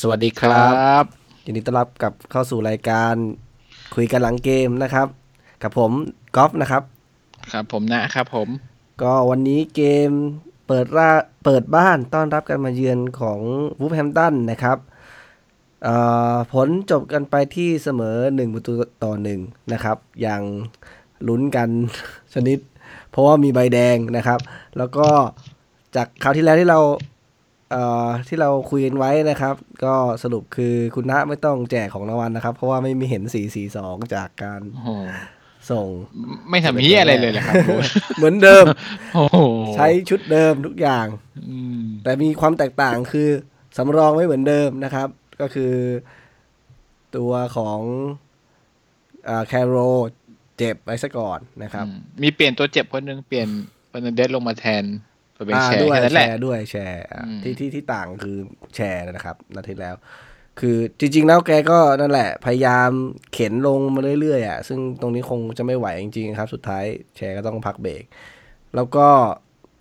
สวัสดีครับยินดีต้อนรับกลับเข้าสู่รายการคุยกันหลังเกมนะครับ กับผมกอล์ฟนะครับ ครับผมนะครับผม ก็วันนี้เกมเปิดราเปิดบ้านต้อนรับการมาเยือนของวูฟแฮมตันนะครับเอ่อผลจบกันไปที่เสมอ1ประตูต่อหนึ่งนะครับ อย่างลุ้นกันชนิด เพราะว่ามีใบแดงนะครับ แล้วก็จากคราวที่แล้วที่เราเอ่อ ที่เราคุยกันไว้นะครับ ก็สรุปคือคุณณะไม่ต้องแจกของรางวัลนะครับ เพราะว่าไม่มีเห็น442จากการโอ้โหส่ง ไม่ทำเฮียอะไรเลยเหรอครับ เหมือนเดิมโอ้โหใช้ชุดเดิมทุกอย่างอืมแต่มีความแตกต่างคือสำรองไม่เหมือนเดิมนะครับ ก็คือตัวของแคโรเจ็บไปซะก่อนนะครับอืมมีเปลี่ยนตัวเจ็บคนหนึ่งเปลี่ยนฟนเดสลงมาแทน ตัวเป็นอ่าแชร์ด้วยแค่นั้นแชแหละร์ด้วยแชร์อะอืมที่ที่ที่ต่างคือแชร์นะครับนาทีแล้ว คือจริง ๆ แล้วแกก็นั่นแหละ พยายามเข็นลงมาเรื่อยๆอะซึ่งตรงนี้คงจะไม่ไหวจริงๆครับ สุดท้ายแชร์ก็ต้องพักเบรกแล้วก็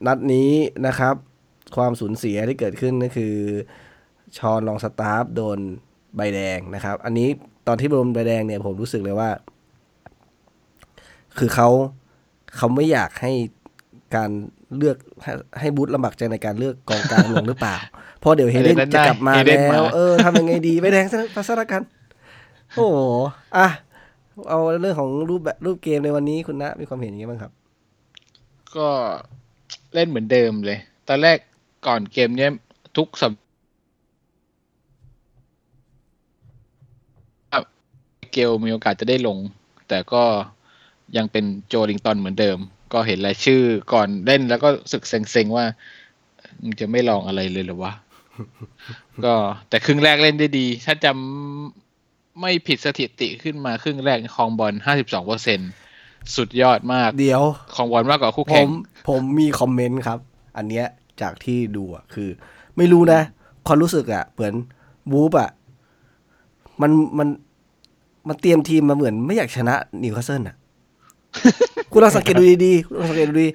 นัดนี้นะครับ ความสูญเสียที่เกิดขึ้นก็คือชอนลองสตาฟโดนใบแดงนะครับ อันนี้ตอนที่โดนใบแดงเนี่ยผมรู้สึกเลยว่า คือเขาเขาไม่อยากให้ การเลือกให้ให้บูธลำบากใจในการเลือกกองกลางลงหรือเปล่า เพราะเดี๋ยวเฮเดนจะกลับมาแล้วเออทำยังไงดีใบแดงซะพัสละกัน โอ้โหอะเอาเรื่องของรูปแบบรูปเกมในวันนี้คุณนะมีความเห็นยังไงบ้างครับ ก็เล่นเหมือนเดิมเลย ตอนแรกก่อนเกมเนี้ยทุกสัปเกลมีโอกาสจะได้ลง แต่ก็ยังเป็นโจลิงตันเหมือนเดิม ก็เห็นรายชื่อก่อนเล่นแล้วก็รู้สึกเซ็งๆว่ามึงจะไม่ลองอะไรเลยเหรือวะ ก็แต่ครึ่งแรกเล่นได้ดี ถ้าจำไม่ผิดสถิติขึ้นมาครึ่งแรกครองบอลห้าสิบสองเปอร์เซ็นสุดยอดมาก เดี๋ยวครองบอลมากกว่าคู่ผแข่งมผมมีคอมเมนต์ครับ อันเนี้ยจากที่ดูอะคือ ไม่รู้นะความรู้สึกอะ เหมือนวูฟอะ มันมันมันเตรียมทีมมาเหมือนไม่อยากชนะนิวคาสเซิลอะ คุณลองสังเกตดูดีๆคุณลองสังเกตดูดี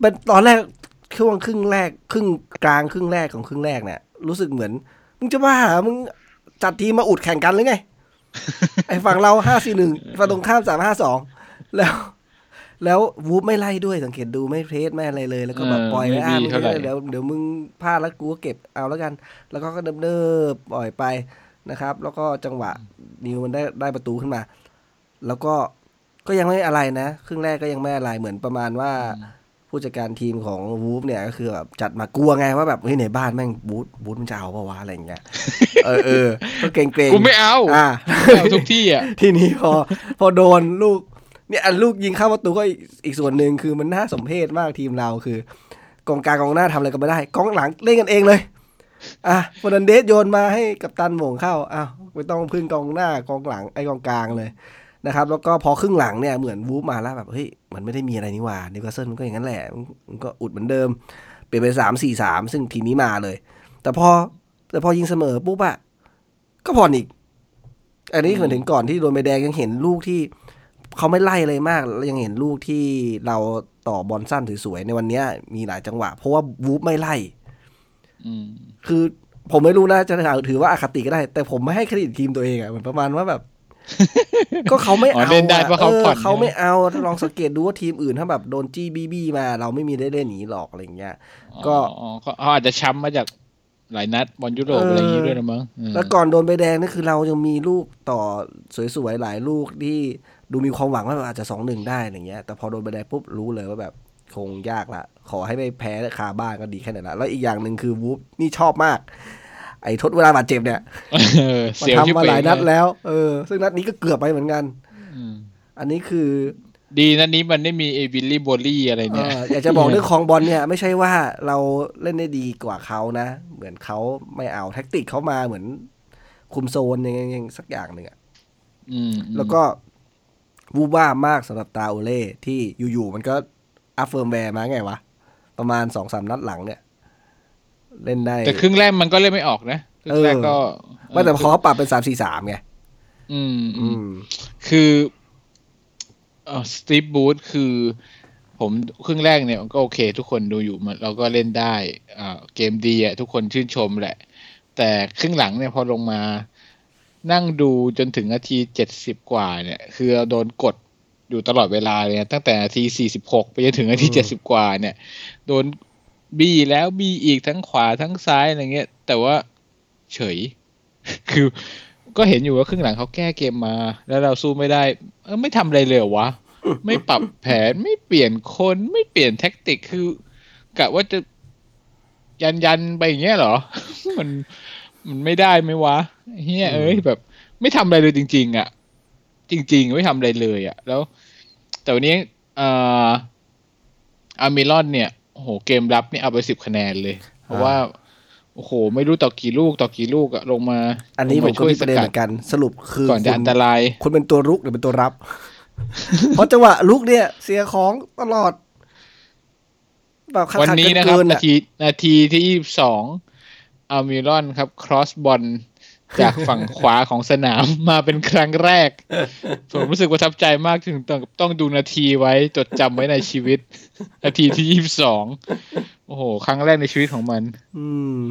เป็นตอนแรกช่วงครึ่งแรก ครึ่งกลางครึ่งแรกของครึ่งแรกเนี่ยรู้สึกเหมือน มึงจะบ้าเหรอมึงจัดทีมมาอุดแข่งกันหรือไง ไอ้ฝั่งเราห้าสี่หนึ่งฝั่งตรงข้ามสามห้าสองแล้ว แล้ววูฟไม่ไล่ด้วยสังเกตดูไม่เพรสไม่อะไรเลย แล้วก็แบบเออปล่อยไว้ไม่อะดีมึงเท่าไหร่เดี๋ยวเดี๋ยวมึงพลาดแล้วกูก็เก็บเอาแล้วกัน แล้วก็ก็เดิบๆปล่อยไปนะครับ แล้วก็จังหวะนิวมันได้ได้ประตูขึ้นมา แล้วก็ ก็ยังไม่อะไรนะ ครึ่งแรกก็ยังไม่อะไรเหมือนประมาณว่าผู้จัดการทีมของวูฟเนี่ยก็คือแบบจัดมากลัวไงว่าแบบเฮ้ยในบ้านแม่งบูธบูธมันจะเอาปะวะอะไรอย่างเงี้ยเออเออก็เกรงเกรงกูไม่เอาอ่าไม่เอาทุกที่อะทีนี้พอพอโดนลูกเนี่ยอันลูกยิงเข้าประตูก็อีกอีกส่วนหนึ่งคือมันน่าสมเพชมากทีมเราคือกองกลางกองหน้าทำอะไรก็ไม่ได้กองหลังเล่นกันเองเลย อะ Fernandez โยนมาให้กัปตันโหม่งเข้าอ้าวไม่ต้องพึ่งกองหน้ากองหลังไอ้กองกลางเลย นะครับ แล้วก็พอครึ่งหลังเนี่ยเหมือนวูฟมาแล้วแบบเฮ้ยมันไม่ได้มีอะไรนี่หว่านิวคาสเซิลมันก็อย่างนั้นแหละ มันมันก็อุดเหมือนเดิม เปลี่ยนเป็นสามสี่สามซึ่งทีมนี้มาเลย แต่พอแต่พอยิงเสมอปุ๊บอะก็ผ่อนอีก อันนี้เหมือนถึงก่อนที่โดนใบแดงยังเห็นลูกที่เขาไม่ไล่เลยมากแล้วยังเห็นลูกที่เราต่อบอลสั้นสวยๆในวันเนี้ยมีหลายจังหวะ เพราะว่าวูฟไม่ไล่อืมคือผมไม่รู้นะจะถือว่าอาคติก็ได้ แต่ผมไม่ให้เครดิตทีมตัวเองอะเหมือนประมาณว่าแบบ ก็เขาไม่อ๋อเอาเล่นได้เพราะเขาออผ่อนเขาไม่เอาถ้าลองสังเกตดูว่าทีมอื่นถ้าแบบโดนจี้บี้บี้มา เราไม่มีได้เล่นหนีหรอกอะไรอย่างเงี้ย ก็อ๋อเขาเขาอาจจะช้ำมาจากหลายนัดบอลยุโรปเออออะไรอย่างงี้ด้วยนะมั้งอืมแล้วก่อนโดนใบแดงนี่คือเรายังมีลูกต่อสวยๆหลายลูกที่ดูมีความหวังว่าอาจจะสองหนึ่งได้อะไรเงี้ย แต่พอโดนใบแดงปุ๊บรู้เลยว่าแบบคงยากละ ขอให้ไม่แพ้คาบ้านก็ดีแค่ไหนละ แล้วอีกอย่างหนึ่งคือวูฟนี่ชอบมาก ไอ้ทดเวลาบาดเจ็บเนี่ยเออมันเสียวชิบทำมาหลายนัดเป๋งแล้ว เออ ซึ่งนัดนี้ก็เกือบไปเหมือนกันอืมอันนี้คือ ดีนัดนี้มันไม่มีเอวิลลี่โบลี่อะไรเอเนี่ยออยากจะบอกเรื่องของบอลเนี่ย ไม่ใช่ว่าเราเล่นได้ดีกว่าเขานะ เหมือนเขาไม่เอาแท็กติกเขามาเหมือน คุมโซนยังยังสักอย่างหนึ่งอะอืมแล้วก็วูบว่ามากสำหรับตาโอเล่ที่อยู่ๆมันก็อัพเฟิร์มแวร์มาไงวะ ประมาณสองสามนัดหลังเนี่ย เล่นได้ แต่ครึ่งแรกมันก็เล่นไม่ออกนะครึ่งแรกก็ไม่แต่พอเขาปรับเป็นสามสี่สามไงอืมอือืมมคือเออสตีฟบูธคือ ผมครึ่งแรกเนี่ยก็โอเค ทุกคนดูอยู่มันเราก็เล่นได้อ่าเกมดีอะทุกคนชื่นชมแหละแแต่ครึ่งหลังเนี่ยพอลงมา นั่งดูจนถึงนาทีเจ็ดสิบกว่า เนี่ย คือเราโดนกดอยู่ตลอดเวลาเลยนะตั้งแต่นาทีสี่สิบหกไปจนถึงนาทีอืเจ็ดมสิบกว่าเนี่ย โดน บี้แล้วบี้อีกทั้งขวาทั้งซ้ายอะไรเงี้ย แต่ว่าเฉย คือก็เห็นอยู่ว่าครึ่งหลังเขาแก้เกมมา แล้วเราสู้ไม่ได้ เออไม่ทำอะไรเลยเหรอวะ ไม่ปรับแผนไม่เปลี่ยนคนไม่เปลี่ยนแท็กติกคือกะว่าจะยันยันๆไปอย่างเงี้ยเหรอ มันมันไม่ได้ไหมวะเฮียเอ้ยแบบ ไม่ทำอะไรเลยจริง ๆ อะ จริง ๆ ไม่ทำอะไรเลย อะ แล้ว แต่วันนี้เอ่อ Almirón เนี่ย โอ้โหเกมรับนี่เอาไปสิบคะแนนเลย เพราะว่า โอ้โห ไม่รู้ต่อกี่ลูกต่อกี่ลูกอะลงมา อันนี้ลผงมก็มีประเด็นเหมือนกัน สรุปคือก่อนจะคุณอันตรายคุณเป็นตัวรุกหรือเป็นตัวรับ เพราะจังหวะลุกเนี่ย เสียของตลอดแบบขาดวันๆนี้นะครับเกินๆนาอะทีนาทีที่ยี่สองอามิรอนครับ ครอสบอล จากฝั่งขวาของสนามมาเป็นครั้งแรก ผมรู้สึกประทับใจมากถึงต้องต้องดูนาทีไว้จดจำไว้ในชีวิต นาทีที่ยี่สองโอ้โห ครั้งแรกในชีวิตของมัน อืม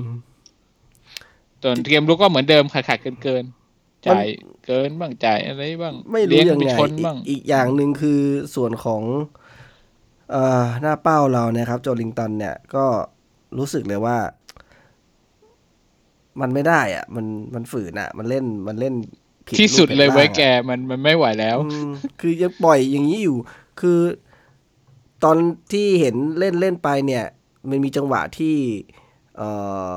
ส่วนเกมลุกก็เหมือนเดิมขาดขาดเกินเกินๆจ่ายเกินบ้างจ่ายอะไรบ้างไม่รู้เลี้ยงยังไปไงชนบ้างอีกอีกอย่างหนึ่งคือส่วนของเอ่อหน้าเป้าเราเนี่ยครับ โจลิงตันเนี่ยก็รู้สึกเลยว่า มันไม่ได้อะ มันมันฝืนอะ มันเล่นมันเล่นผิดที่สุดรูปเลยผิไว้ร่างอะแกมันมันไม่ไหวแล้วอืมคือยังปล่อยอย่างนี้อยู่ คือ ตอนที่เห็นเล่นเล่นไปเนี่ย มันมีจังหวะที่ เอ่อ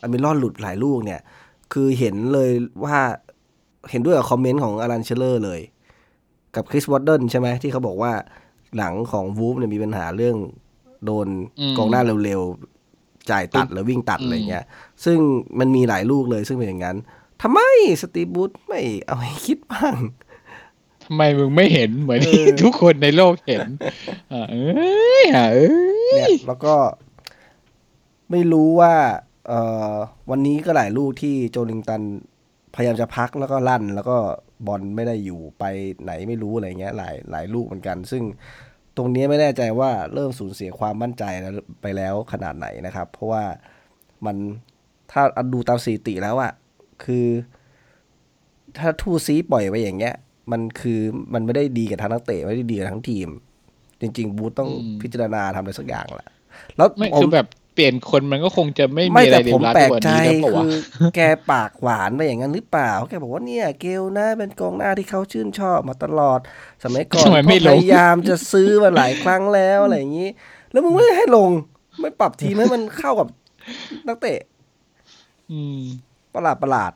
Almirón หลุดหลายลูกเนี่ย คือเห็นเลยว่าเห็นด้วยกับคอมเมนต์ของ Alan Shearer เลย กับ Chris Waddle ใช่ไหมที่เขาบอกว่าหลังของวูฟเนี่ยมีปัญหาเรื่องโดนอืมกองหน้าเร็วๆ จ่ายตัดหรือวิ่งตัดอืมอะไรเงี้ย ซึ่งมันมีหลายลูกเลยซึ่งเป็นอย่างนั้นทำไมสตีฟบูธไม่เอาให้คิดบ้างทำไมมึงไม่เห็นเหมือนเอที่อทุกคนในโลกเห็นอ่าเอ้ยอ่าเอ้ยเนี่ยแล้วก็ไม่รู้ว่าเอ่อวันนี้ก็หลายลูกที่โจลิงตันพยายามจะพักแล้วก็ลั่น แล้วก็บอลไม่ได้อยู่ไปไหนไม่รู้อะไรเงี้ยหลายหลายลูกเหมือนกัน ซึ่ง ตรงนี้ไม่แน่ใจว่าเริ่มสูญเสียความมั่นใจแล้วไปแล้วขนาดไหนนะครับ เพราะว่ามันถ้าดูตามสถิติแล้วอะคือ ถ้าทูซีปล่อยไปอย่างเงี้ย มันคือมันไม่ได้ดีกับทั้งนักเตะไม่ได้ดีกับทั้งทีม จริง ๆ บูธต้องอืมพิจารณาทำอะไรสักอย่างแหละแล้วไม่ผมคือแบบเปลี่ยนคนมันก็คงจะไม่มีไม่อะไรแต่เลผวมร้ายแปลกกว่าใจนี้แล้วเปล่าวะคือแกปากหวานไปอย่างนั้นหรือเปล่า แกบอกว่าเนี่ยเกลนะเป็นกองหน้าที่เขาชื่นชอบมาตลอด สมัยก่อนทำไมไม่ก็ลพงยายามจะซื้อมาหลายครั้งแล้วอะไรอย่างนี้ แล้วมึงไม่ให้ลง ไม่ปรับทีมให้มันเข้ากับนักเตะ อืม ประหลาดประหลาด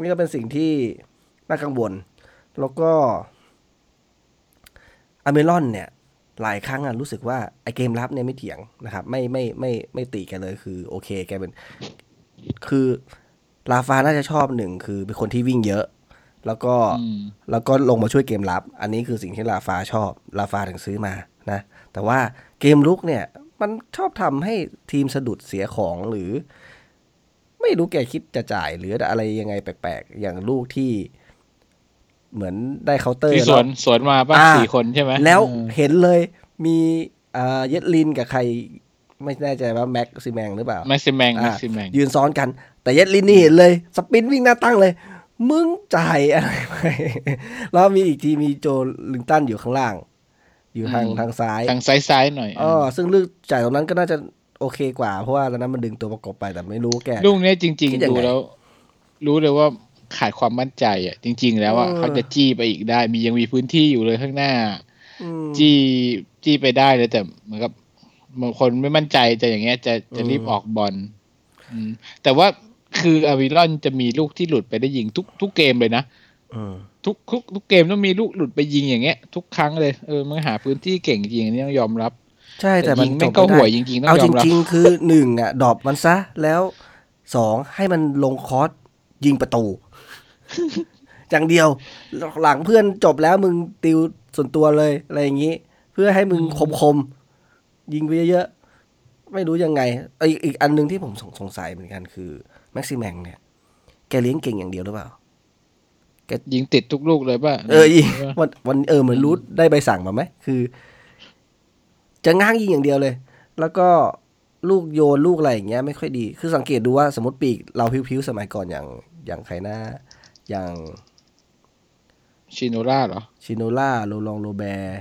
นี่ก็เป็นสิ่งที่น่ากังวล แล้วก็อเมรอนเนี่ย หลายครั้งอะรู้สึกว่าไอเกมรับเนี่ยไม่เถียงนะครับ ไม่ไม่ไม่ไม่ตีกันเลยคือโอเคแกเป็น คือลาฟาน่าจะชอบหนึ่งคือเป็นคนที่วิ่งเยอะ แล้วก็อืมแล้วก็ลงมาช่วยเกมรับ อันนี้คือสิ่งที่ลาฟาชอบRafa ถึงซื้อมานะ แต่ว่าเกมรุกเนี่ย มันชอบทำให้ทีมสะดุดเสียของหรือ ไม่รู้แกคิดจะจ่ายหรืออะไรยังไงแปลกๆ อย่างลูกที่ เหมือนได้เคาน์เตอร์ที่สวนสวนมาป่ะอ่าสี่คนใช่ไหมแล้วเออเห็นเลยมีอ่า Yedlin กับใครไม่แน่ใจว่า Maximin หรือเปล่า Maximin อ่า Maximin ยืนซ้อนกัน แต่ Yedlin นี่เห็นเลย sprint วิ่งหน้าตั้งเลย มึงจ่ายอะไรไปแล้วมีอีกทีมีโจลิงตันอยู่ข้างล่าง อยู่ทางทางซ้ายทางซ้ายๆหน่อยอ๋อซึ่งเลือกจ่ายตรงนั้นก็น่าจะโอเคกว่า เพราะว่าตอนนั้นมันดึงตัวประกบไปแต่ไม่รู้แกลูกเนี้ยจริงคิดยังๆไงดูแล้ว รู้เลยว่า ขาดความมั่นใจอะ จริง ๆ แล้วอะเออเขาจะจี้ไปอีกได้ มียังมีพื้นที่อยู่เลยข้างหน้าอืมจี้จี้ไปได้เลยแต่เหมือนกับบางคนไม่มั่นใจจะอย่างเงี้ย จะจะรีบอืมออกบอลอืมแต่ว่าคืออาวิลอนจะมีลูกที่หลุดไปได้ยิงทุกทุกเกมเลยนะอืมทุกทุกทุกเกมต้องมีลูกหลุดไปยิงอย่างเงี้ย ทุกครั้งเลยเออมันหาพื้นที่เก่งจริงอันนี้ต้องยอมรับ ใช่แต่มันยิงจแม่งบก็ไม่ห่วยได้จริงๆต้องเอายจอมรับริง ๆ คือหนึ่งอะดรอปมันซะแล้วสองให้มันลงคอร์สยิงประตู อย่างเดียวหลังเพื่อนจบแล้วมึงติวส่วนตัวเลยอะไรอย่างนี้ เพื่อให้มึงคมคมๆยิงไปเยอะๆไม่รู้ยังไงไอกอีกอันหนึงที่ผมสงสงสัยเหมือนกันคือแม็กซิแมงเนี่ย แกเลี้ยงเก่งอย่างเดียวหรือเปล่ายิงติดทุกลูกเลยป่ะเออยิงวันวันเออเหมือนรู้ได้ใบสั่งมาไหมคือ จะง้างยิงอย่างเดียวเลย แล้วก็ลูกโยนลูกอะไรอย่างเงี้ยไม่ค่อยดี คือสังเกตดูว่าสมมติปีกเราพิ้วๆสมัยก่อนอย่างอย่างใครนะ อย่างชิโนราเหรอชิโนล่าโรลองโรแบร์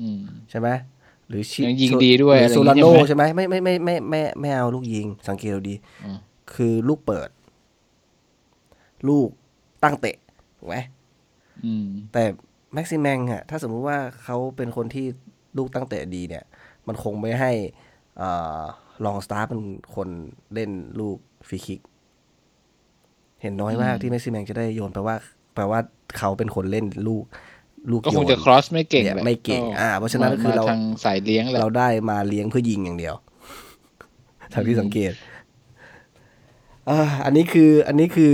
อืมใช่ไหมหรือชิยังยิงดีด้วยหรืออะไรอโซย่างงี้ลาโนใช่ไหมใช่ไหมไม่ไม่ไม่ไม่ไม่ไม่เอาลูกยิง สังเกตดูดีอืมคือลูกเปิด ลูกตั้งเตะถูกไหมอืมแต่แม็กซิแมงอะถ้าสมมุติว่าเขาเป็นคนที่ลูกตั้งเตะดีเนี่ย มันคงไม่ให้ลองสตาร์เป็นคนเล่นลูกฟรีคิก เห็นน้อยมากอืมที่แม็กซิแมงจะได้โยนแปลว่า แปลว่าเขาเป็นคนเล่นลูก ลูกก็โยคงนจะครอสไม่เก่งเนี่ยแหละไม่เก่ง อ่า เพราะฉะนั้นก็คือมเราทางสายเลี้ยงแหละเราได้มาเลี้ยงเพื่อยิงอย่างเดียวทางที่สังเกตอ่าอันนี้คือ อันนี้คือ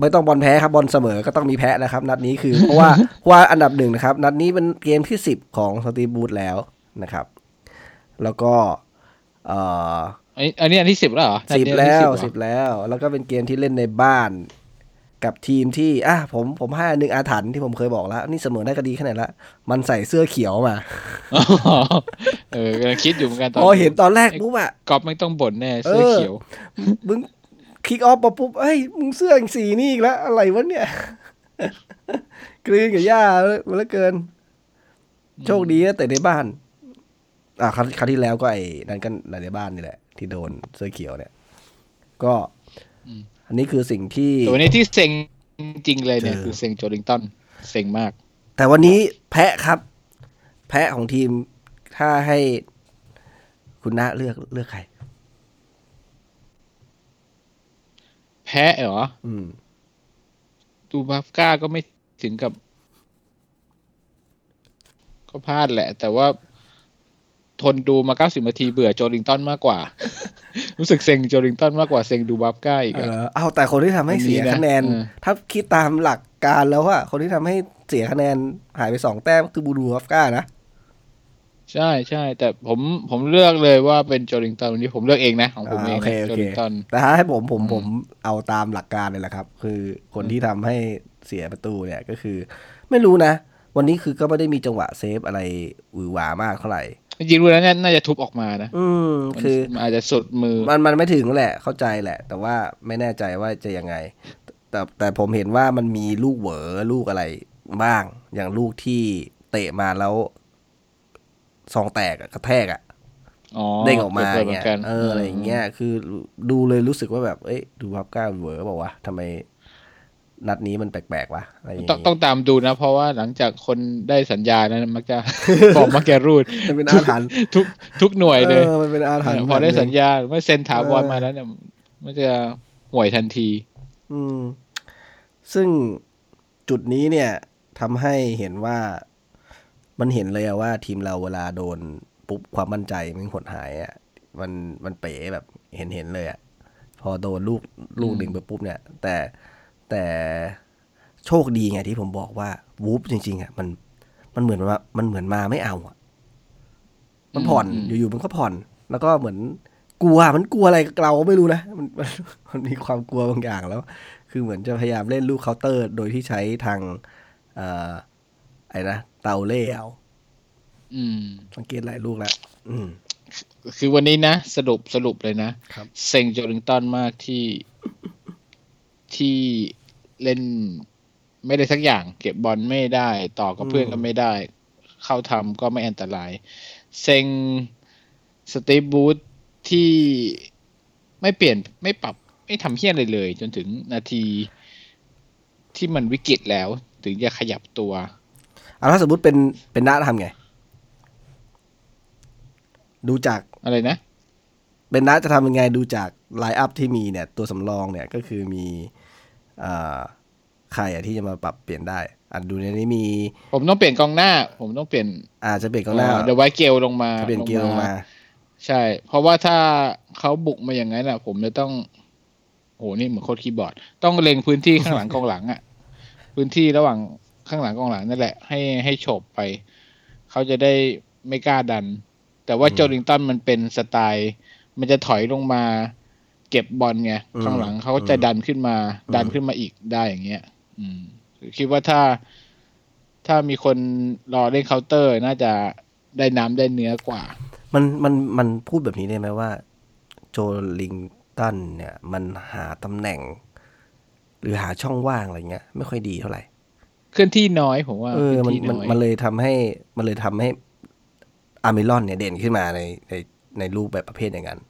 ไม่ต้องบอลแพ้ครับบอลเสมอก็ต้องมีแพ้นะครับ นัดนี้คือเพราะว่าเพราะว่าอันดับหนึ่งนะครับ นัดนี้เป็นเกมที่สิบของสตีบูธแล้วนะครับ แล้วก็ เอ่อ อันนี้อันนี้อันที่สิบแล้วเหรอสิบอันนี้แล้วอันที่สิบเหรอแล้ว แล้วก็เป็นเกมที่เล่นในบ้าน กับทีมที่อะผมผมให้อันหนึ่งอาถรรพ์ที่ผมเคยบอกแล้ว นี่เสมอได้ก็ดีแค่ไหนละ มันใส่เสื้อเขียวมาอ๋อเออกำลังคิดอยู่เหมือนกันตอนพอเห็นตอนแรกปุ๊บอะก๊อฟไม่ต้องบ่นแน่เสื้อเออเขียวมึงคิกออฟมาปุ๊บเอ้ยมึงเสื้ออย่างสีนี่อีกแล้วอะไรวะเนี่ยกลืนกับหญ้ามาแล้วเกิน โชคดีนะแต่ในบ้าน อ่าครั้งครั้งที่แล้วก็ไอ้นั่นก็ในบ้านนี่แหละ ที่โดนเสื้อเขียวเนี่ย ก็อืมอันนี้คือสิ่งที่แต่วันนี้ที่เซ็งจริงๆเลยเนี่ยเจอคือเซ็งโจลิงตันเซ็งมาก แต่วันนี้แพะครับ แพะของทีมถ้าให้คุณณะเลือกเลือกใคร แพ้เหรออืมดูบัฟก้าก็ไม่ถึงกับ ก็พลาดแหละ แต่ว่า ทนดูมาเก้าสิบนาทีเบื่อโจลิงตันมากกว่า รู้สึกเซ็งโจลิงตันมากกว่าเซ็งดูบัฟก้าอีกเออะอเอาแต่คนที่ทำให้เสียวันนี้นะคะแนนเออถ้าคิดตามหลักการแล้วว่าคนที่ทำให้เสียคะแนนหายไปสองแต้มคือบูดูอัฟก้านะใช่ใช่แต่ผมผมเลือกเลยว่าเป็นโจลิงตันวันนี้ผมเลือกเองนะของผมเองโอเคนะโอโจเคลิงตันแต่ถ้าให้ผมผมอืมผมเอาตามหลักการเลยแหละครับ คือคนที่ทำให้เสียประตูเนี่ยก็คือ ไม่รู้นะ วันนี้คือก็ไม่ได้มีจังหวะเซฟอะไรหวือหวามากเท่าไหร่ จริงๆรู้แล้วเนี่ยน่าจะทุบออกมานะ อืมมันคือมันอาจจะสุดมือ มันมันไม่ถึงแหละเข้าใจแหละ แต่ว่าไม่แน่ใจว่าจะยังไง แต่แต่ผมเห็นว่ามันมีลูกเหวอลูกอะไรบ้าง อย่างลูกที่เตะมาแล้วซองแตกอะกระแทกอะอ๋อเด้งออกมาเปิดๆหเงี้นยกันเอออะไรอย่างเงี้ยคือดูเลยรู้สึกว่าแบบเอ้ยดูพับก้าเหวอบอกว่าทำไม นัดนี้มันแปลกๆวะอะไรอย่างต้องเงี้ต้องตามดูนะ เพราะว่าหลังจากคนได้สัญญานั้น มักจะบอกมักจะรูดมันเป็นอาถรรพ์ทุกทุกหน่วยเลยเออมันเป็นอาถรรพ์พอได้สัญแบบหนึ่งญาหรือว่าเซ็นถาวรเออมาแล้วเนี่ยมันจะห่วยทันที อืม ซึ่งจุดนี้เนี่ยทำให้เห็นว่ามันเห็นเลยอะว่าทีมเราเวลาโดนปุ๊บความมั่นใจมันหดหายอะมันมันเป๋แบบเห็นเห็นเลยอะพอโดนลูกลูกหนึ่งไปปุ๊บเนี่ย แต่ แต่โชคดีไงที่ผมบอกว่าวูฟจริงๆอะมันมันเหมือนว่ามันเหมือนมาไม่เอาอะมันผ่อนอืมอยู่ๆมันก็ผ่อน แล้วก็เหมือนกลัวมันกลัวอะไรเราก็ไม่รู้นะมันมันมันมีความกลัวบางอย่างแล้ว คือเหมือนจะพยายามเล่นลูกเคาน์เตอร์ โดยที่ใช้ทางเอ่อไอ้นะเตาเล่เอาอืมสังเกตหลายลูกแล้วอืมคือวันนี้นะ สรุปสรุปเลยนะครับเซ็งโจลิงตันมากที่ ที่เล่นไม่ได้สักอย่าง เก็บบอลไม่ได้ ต่อกับเพื่อนก็ไม่ได้ เข้าทำก็ไม่อันตราย เซ็งสตีฟบูธที่ไม่เปลี่ยนไม่ปรับ ไม่ทำเฮี้ยอะไรเลย จนถึงนาทีที่มันวิกฤตแล้ว ถึงจะขยับตัวเอาถ้าสมมติเป็นเป็นน้าทำไง ดูจากอะไรนะ เป็นน้าจะทำยังไงดูจากไลน์อัพที่มีเนี่ย ตัวสำรองเนี่ยก็คือมีเอ่อ ใครอะที่จะมาปรับเปลี่ยนได้อะดูในนี้มี ผมต้องเปลี่ยนกองหน้า ผมต้องเปลี่ยนอาจจะเปลี่ยนกองหน้าเดอะไวเกลลงมาเปลี่ยนเกียร์ลงมา ใช่ เพราะว่าถ้าเขาบุกมาอย่างนั้นอะ ผมจะต้องโอ้โหนี่เหมือนโค้ดคีย์บอร์ด ต้องเล็งพื้นที่ข้างหลังกองหลังอะ พื้นที่ระหว่างข้างหลังกองหลังนั่นแหละ ให้ให้โฉบไป เขาจะได้ไม่กล้าดัน แต่ว่าอืมโจลิงตันมันเป็นสไตล์ มันจะถอยลงมา เก็บบอลไงอืมข้างหลังเขาก็จะดันขึ้นมาอืมดันขึ้นมาอีกได้อย่างเงี้ย อืมคิดว่าถ้าถ้ามีคนรอเล่นเคาน์เตอร์ น่าจะได้น้ำได้เนื้อกว่า มันมันมันพูดแบบนี้ได้ไหมว่า Joelinton เนี่ย มันหาตำแหน่ง หรือหาช่องว่างอะไรเงี้ย ไม่ค่อยดีเท่าไหร่เคลื่อนที่น้อยผมว่าเออมันคลื่มันที่อยมันเลยทำให้มันเลยทำให้ Almirón เนี่ยเด่นขึ้นมาในในในรูปแบบประเภทอย่างนั้น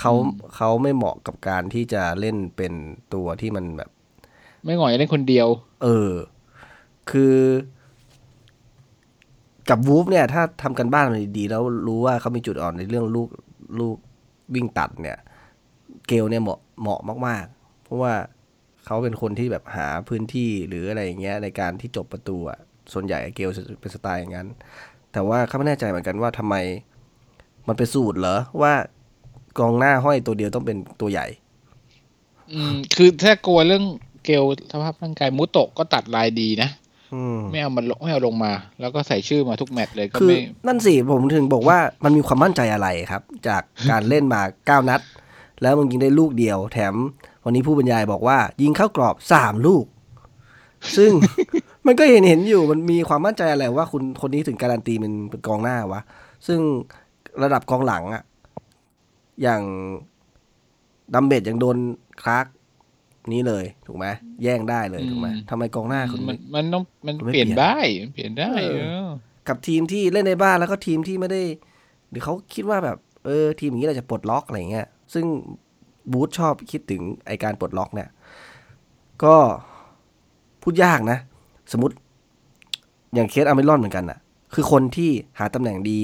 เขาเขาไม่เหมาะกับการที่จะเล่นเป็นตัวที่มันแบบ ไม่หงอยเล่นคนเดียว เออ คือกับวูฟเนี่ย ถ้าทำกันบ้านมาดีๆแล้วรู้ว่าเขามีจุดอ่อนในเรื่องลูกลูกวิ่งตัดเนี่ย เกลเนี่ยเหมาะเหมาะมาก ๆ เพราะว่าเขาเป็นคนที่แบบหาพื้นที่หรืออะไรอย่างเงี้ยในการที่จบประตูอะส่วนใหญ่เกลจะเป็นสไตล์อย่างนั้น แต่ว่าเขาไม่แน่ใจเหมือนกันว่าทำไมมันเป็นสูตรเหรอว่า กองหน้าห้อยตัวเดียวต้องเป็นตัวใหญ่ อืม คือถ้ากลัวเรื่องเกลสภาพร่างกายมุโตะก็ตัดลายดีนะอืมไม่เอามันลงไม่เอาลงมา แล้วก็ใส่ชื่อมาทุกแมตช์เลยก็คือไม่นั่นสิผมถึงบอกว่ามันมีความมั่นใจอะไรครับ จากการเล่นมาเก้านัด แล้วมึงยิงได้ลูกเดียว แถม วันนี้ผู้บรรยายบอกว่า ยิงเข้ากรอบสามลูก ซึ่งมันก็เห็นเห็นอยู่มันมีความมั่นใจอะไรว่าคุณคนนี้ถึงการันตีเป็นเป็นกองหน้าวะ ซึ่งระดับกองหลังอะ อย่างดัมเบดยังโดนคลาร์กนี้เลยถูกไหมแย่งได้เลยถูกไหมอืมทำไมกองหน้าคุณมัไม่นมันต้องมันมันไม่เปลี่ยนเปลี่ยนได้มันเปลี่ยนได้เออเออกับทีมที่เล่นในบ้านแล้วก็ทีมที่ไม่ได้ หรือเขาคิดว่าแบบ เออ ทีมอย่างนี้เราจะปลดล็อกอะไรเงี้ย ซึ่งบูธชอบคิดถึงไอการปลดล็อกเนี่ย ก็พูดยากนะ สมมติอย่างเคสอาร์เมลอนเหมือนกันน่ะคือคนที่หาตำแหน่งดี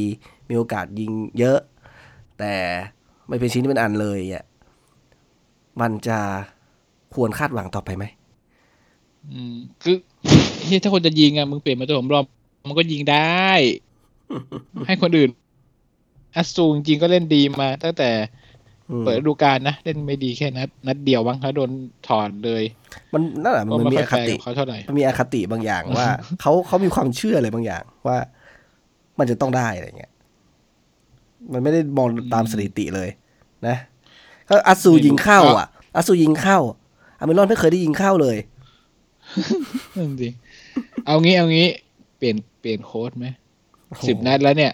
มีโอกาสยิงเยอะ แต่ ไม่เป็นชิ้นที่เป็นอันเลยอะมันจะควรคาดหวังต่อไปไหมอืมคือเฮียถ้าคนจะยิงอะมึงเปลี่ยนมาตัวผมรอบมันก็ยิงได้ ให้คนอื่นอัตซูจริงๆก็เล่นดีมาตั้งแต่อืมเปิดฤดูกาลนะ เล่นไม่ดีแค่นัดนัดเดียวบ้างเขาโดนถอนเลย มันนั่นแหละก็มันไม่ค่อยคแฟร์ติกับเขาเท่าไหร่มันมีอคติบางอย่างว่าเขาเขามีความเชื่ออะไรบางอย่างว่า มันจะต้องได้อะไรเงี้ย มันไม่ได้มองตามสถิติเลยนะก็อัสซูยิงเข้า อะอัสซูยิงเข้าอาเมรอนไม่เคยได้ยิงเข้าเลยนั่นสิเอางี้เอางี้ เปลี่ยนเปลี่ยนโค้ดไหมสิบนัดแล้วเนี่ย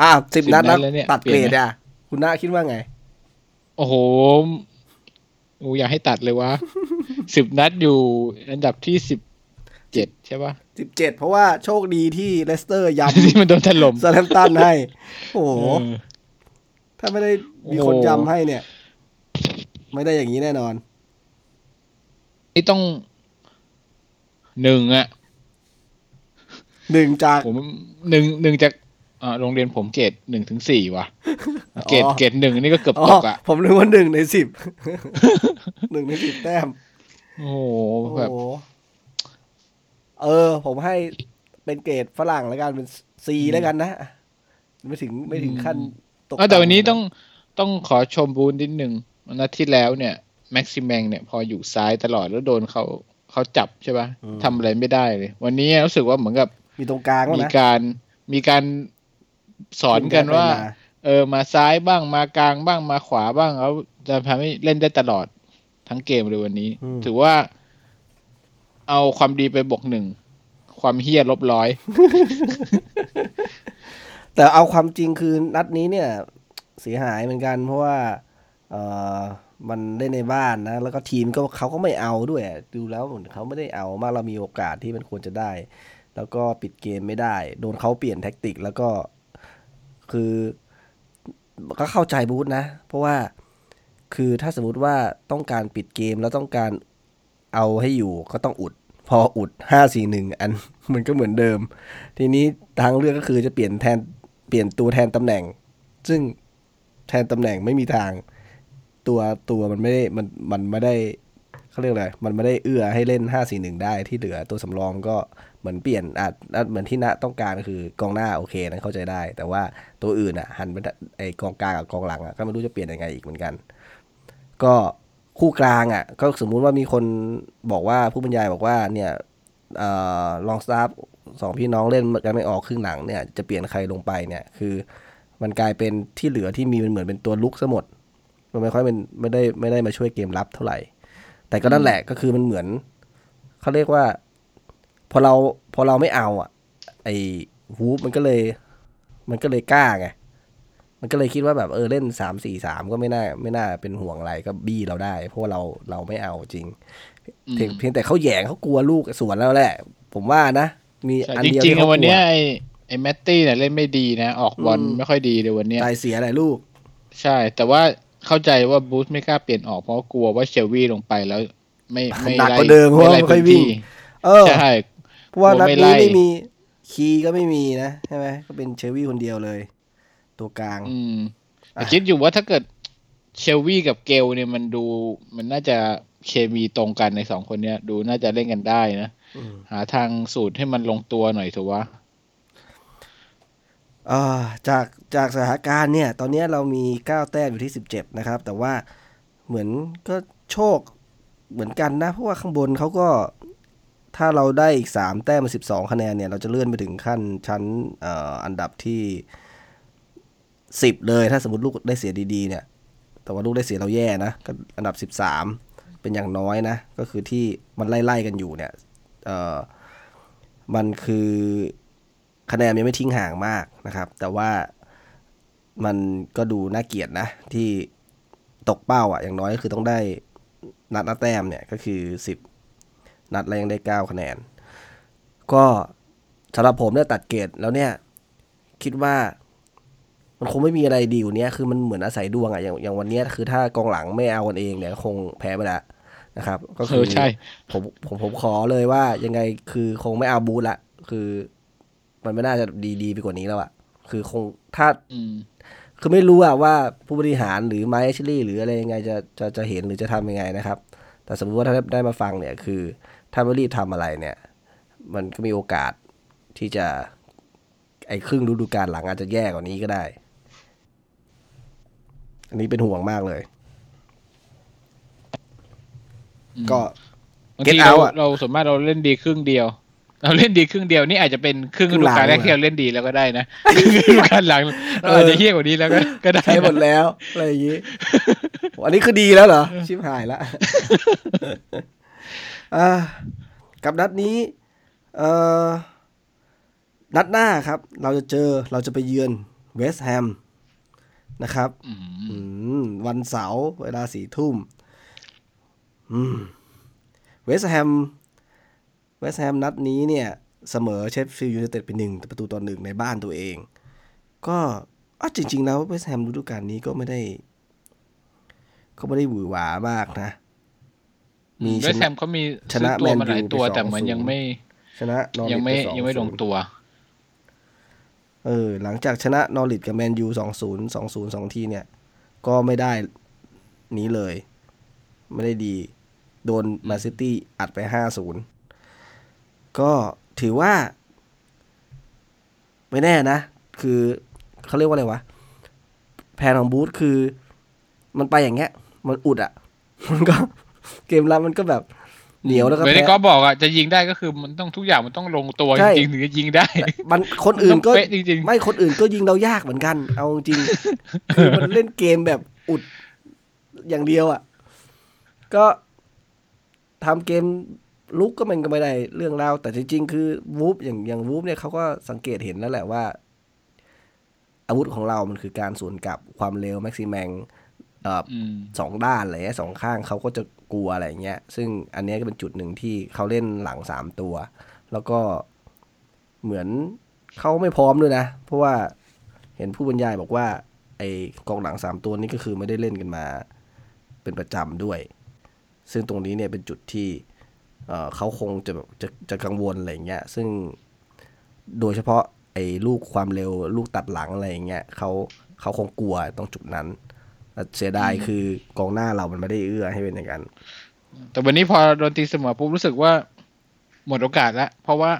อ่าสิบ10นัดนัแล้วดแล้วเนี่ยตัดเปลี่เกรยนดไหมอะ คุณน้าคิดว่าไง โอ้โหกูอยากให้ตัดเลยวะสิบนัดอยู่อันดับที่สิบ เจ็ดใช่ปะสิบเจ็ดเพราะว่าโชคดีที่เลสเตอร์ย้ที่มันโดนถล่มำซาแลมตันให้ โอ้โหเออถ้าไม่ได้มีโอ้โหคนย้ำให้เนี่ย ไม่ได้อย่างนี้แน่นอนนี่ต้องหนึ่งอะหนึ่งจากผมหนึ่งหนึ่งจากอ่าโรงเรียนผมเกรดหนึ่งถึงสี่ว่ะ เกรดอ๋อเกรดหนึ่งนี่ก็เกือบอ๋อตกอะผมนึกว่าหนึ่งในสิบหนึ่งในสิบแต้ม โอ้โหโอ้แบบโห เออ ผมให้เป็นเกรดฝรั่งแล้วกันเป็นซีแล้วกันนะ ไม่ถึงไม่ถึงขั้นตกเอ้าแต่วันนี้ำะต้องต้องขอชมบูนนิดหนึ่งนัดที่แล้วเนี่ยแม็กซิแมงเนี่ยพออยู่ซ้ายตลอดแล้วโดนเขาเขาจับใช่ปะทำอะไรไม่ได้เลย วันนี้รู้สึกว่าเหมือนกับมีตรงกลางบ้างมีนะการมีการสอนกันว่าไปมเออมาซ้ายบ้างมากลางบ้างมาขวาบ้างแล้วจะทำให้เล่นได้ตลอดทั้งเกมเลยวันนี้ ถือว่า เอาความดีไปบวกหนึ่ง ความเฮี้ยลบร้อย แต่เอาความจริงคือนัดนี้เนี่ย เสียหายเหมือนกัน เพราะว่า เออมันได้ในบ้านนะ แล้วก็ทีมก็เขาก็ไม่เอาด้วย ดูแล้วเหมือนเขาไม่ได้เอามากเรามีโอกาสที่มันควรจะได้ แล้วก็ปิดเกมไม่ได้ โดนเขาเปลี่ยนแท็กติก แล้วก็คือก็เข้าใจบูธนะ เพราะว่าคือถ้าสมมติว่าต้องการปิดเกมแล้วต้องการเอาให้อยู่ก็ต้องอุด พออุดห้าสี่หนึ่งอันมันก็เหมือนเดิม ทีนี้ทางเลือกก็คือจะเปลี่ยนแทนเปลี่ยนตัวแทนตำแหน่ง ซึ่งแทนตำแหน่งไม่มีทาง ตัวตัวมันไม่ได้มันมันไม่ได้เขาเรียกอะไรมันไม่ได้เอื้อให้เล่นห้าสี่หนึ่งได้ที่เหลือตัวสำรองก็เหมือนเปลี่ยนอาจเหมือนที่ณต้องการคือกองหน้าโอเคนั้นเข้าใจได้ แต่ว่าตัวอื่นอะหันไปไอกองกลางกับกองหลังอะก็ไม่รู้จะเปลี่ยนยังไงอีกเหมือนกัน ก็ คู่กลางอะก็สมมุติว่ามีคนบอกว่าผู้บรรยายบอกว่าเนี่ยออลองสตาฟสองพี่น้องเล่นกันไม่ออกครึ่งหลังเนี่ยจะเปลี่ยนใครลงไปเนี่ย คือมันกลายเป็นที่เหลือที่มีมันเหมือนเป็นตัวลุกซะหมด มันไม่ค่อยเป็นไม่ได้ไม่ได้มาช่วยเกมรับเท่าไหร่ แต่ก็นั่นแหละก็คือมันเหมือนเขาเรียกว่า พอเราพอเราไม่เอาอะ ไอ้ฮูปมันก็เลย มันก็เลยกล้าไง มันก็เลยคิดว่าแบบเออเล่นสามสี่สามก็ไม่น่าไม่น่าเป็นห่วงอะไรก็บี้เราได้ เพราะว่าเราเราไม่เอาจริงอืมเพียงเพียงแต่เขาแหยงเขากลัวลูกสวนแล้วแหละ ผมว่านะ มีใช่อันจเดียวริงที่ๆเขาอะวันเนี้ยกลัไอ้ไอ้แมตตี้เนี่ยเล่นไม่ดีนะ ออกบอลอืมไม่ค่อยดีเลยวันเนี้ยตายเสียหลายลูก ใช่ แต่ว่าเข้าใจว่าบรูซไม่กล้าเปลี่ยนออกเพราะว่ากลัวว่าเชลวีลงไปแล้ว ไม่ไม่หนักไล่กว่าเดิมเพราะว่าไล่ไม่ค่อยพื้นวิ่งที่เออใช่เพราะว่านัดไม่นี้ไล่ไม่มีคีย์ก็ไม่มีนะใช่ไหมก็เป็นเชอร์วี่คนเดียวเลย ตัวกลาง อืมแต่อะคิดอยู่ว่าถ้าเกิดเชลวีกับเกลเนี่ยมันดูมันน่าจะเคมีตรงกันในสองคนเนี้ย ดูน่าจะเล่นกันได้นะอืมหาทางสูตรให้มันลงตัวหน่อยถือว่าอ่าจากจากสถานการณ์เนี่ย ตอนนี้เรามี9แต้มอยู่ที่17นะครับ แต่ว่าเหมือนก็โชคเหมือนกันนะ เพราะว่าข้างบนเขาก็ถ้าเราได้อีก3แต้มมา12คะแนนเนี่ย เราจะเลื่อนไปถึงขั้นชั้นเอ่ออันดับที่ 10เลยถ้าสมมติลูกได้เสียดีๆเนี่ย แต่ว่าลูกได้เสียเราแย่นะก็อันดับ13เป็นอย่างน้อยนะ ก็คือที่มันไล่ๆกันอยู่เนี่ยเออมันคือคะแนนยังไม่ทิ้งห่างมากนะครับ แต่ว่ามันก็ดูน่าเกลียดนะ ที่ตกเป้าอะอย่างน้อยก็คือต้องได้นัดละแต้มเนี่ยก็คือ 10 นัดแล้วยังได้ 9 คะแนน ก็สำหรับผมเนี่ยตัดเกรดแล้วเนี่ย คิดว่า มันคงไม่มีอะไรดีกว่านี้คือมันเหมือนอาศัยดวงอะอย่างอย่างวันเนี้ยคือถ้ากองหลังไม่เอากันเองเนี่ยคงแพ้ไปแล้วนะครับ ก็เอคืออใช่ผมผมผมขอเลยว่ายังไงคือคงไม่เอาบูธละคือ มันไม่น่าจะดีดีไปกว่านี้แล้วอะคือคงถ้าอืมคือไม่รู้อะว่าผู้บริหารหรือไมค์เอชลี่หรืออะไรยังไงจะจะจะเห็นหรือจะทำยังไงนะครับ แต่สมมติว่าถ้าได้ได้มาฟังเนี่ยคือ ถ้าไม่รีบทำอะไรเนี่ย มันก็มีโอกาสที่จะไอ้ครึ่งฤดูกาลหลังอาจจะแย่กว่านี้ก็ได้ อันนี้เป็นห่วงมากเลยอืมก็บาง Get ทีเรา out อะเราส่วนมากเราเล่นดีครึ่งเดียว เราเล่นดีครึ่งเดียวนี่อาจจะเป็นครึ่งครึ่ฤงดูหลังกาลแรกเหรอที่เราเล่นดีแล้วก็ได้นะครึ่งฤดูกาลหลังเราอาจจะเฮี้ยกว่านี้แล้วก็ก็ได้ใช้หมดนะแล้วอะไรอย่างนี้อันนี้คือดีแล้วเหรอ ชิบหายละอ่ากับนัดนี้ เอ่อนัดหน้าครับ เราจะเจอเราจะไปเยือนเวสต์แฮม นะครับอืมอืมวันเสาร์เวลาสี่ทุ่มอืมเวสต์แฮมเวสต์แฮมนัดนี้เนี่ย เสมอเชฟฟิลด์ยูไนเต็ดไปหนึ่งประตูต่อหนึ่งในบ้านตัวเอง ก็อะจริง ๆ แล้วเวสต์แฮมฤดูกาลนี้ก็ไม่ได้ ก็ไม่ได้หวือหวามากนะ มีเวสต์แฮมนะเขามีชนะซื้อตัวมาแมนยูหลายตัวไปแต่เหมือน2-0ยังไม่ ชนะนอริยังทไม่ป2-0ยังไม่ลงตัว เออหลังจากชนะนอริทกับแมนยูสองศูนย์สองศูนย์สองทีเนี่ย ก็ไม่ได้นี้เลย ไม่ได้ดี โดนมนซิตี้อัดไปห้าศูนย์ก็ถือว่า ไม่แน่นะ คือเขาเรียกว่าอะไรวะ แผนของบูธคือ มันไปอย่างเงี้ย มันอุดอะ่ะ มันก็ เกมรับมันก็แบบ เหนียวแล้วก็เหมือนที่แพ้ก็บอกอะจะยิงได้ก็คือมันต้องทุกอย่างมันต้องลงตัวใช่จริงๆถึงจะยิงได้ มันคนอื่นก็ต้องเป๊ะจริงไม่คนอื่นก็ยิงเรายากเหมือนกัน เอาจริงคือมันเล่นเกมแบบอุดอย่างเดียวอะ่ะ ก็ทำเกมลุกก็มันก็ไม่ได้เรื่องราวแต่จริงๆ คือวูฟอย่างอย่างวูฟเนี่ยเขาก็สังเกตเห็นแล้วแหละว่า อาวุธของเรามันคือการสวนกลับความเร็วแม็กซิแมงเอ่อๆอืมสองด้านอะไรเงี้ยสองข้างเขาก็จะ กลัวอะไรเงี้ย ซึ่งอันนี้ก็เป็นจุดหนึ่งที่เขาเล่นหลังสามตัว แล้วก็เหมือนเขาไม่พร้อมด้วยนะ เพราะว่าเห็นผู้บรรยายบอกว่า ไอ้กองหลังสามตัวนี้ก็คือไม่ได้เล่นกันมาเป็นประจำด้วย ซึ่งตรงนี้เนี่ยเป็นจุดที่เเขาคงจะแบบจะจะกังวลอะไรเงี้ย ซึ่งโดยเฉพาะไอ้ลูกความเร็วลูกตัดหลังอะไรอย่างเงี้ยเขาเขาคงกลัวตรงจุดนั้น เสียดายคือกองหน้าเรามันไม่ได้เอื้อให้เป็นอย่างนั้นแต่วันนี้พอโดนตีเสมอปุ๊บรู้สึกว่าหมดโอกาสแล้วเพราะว่า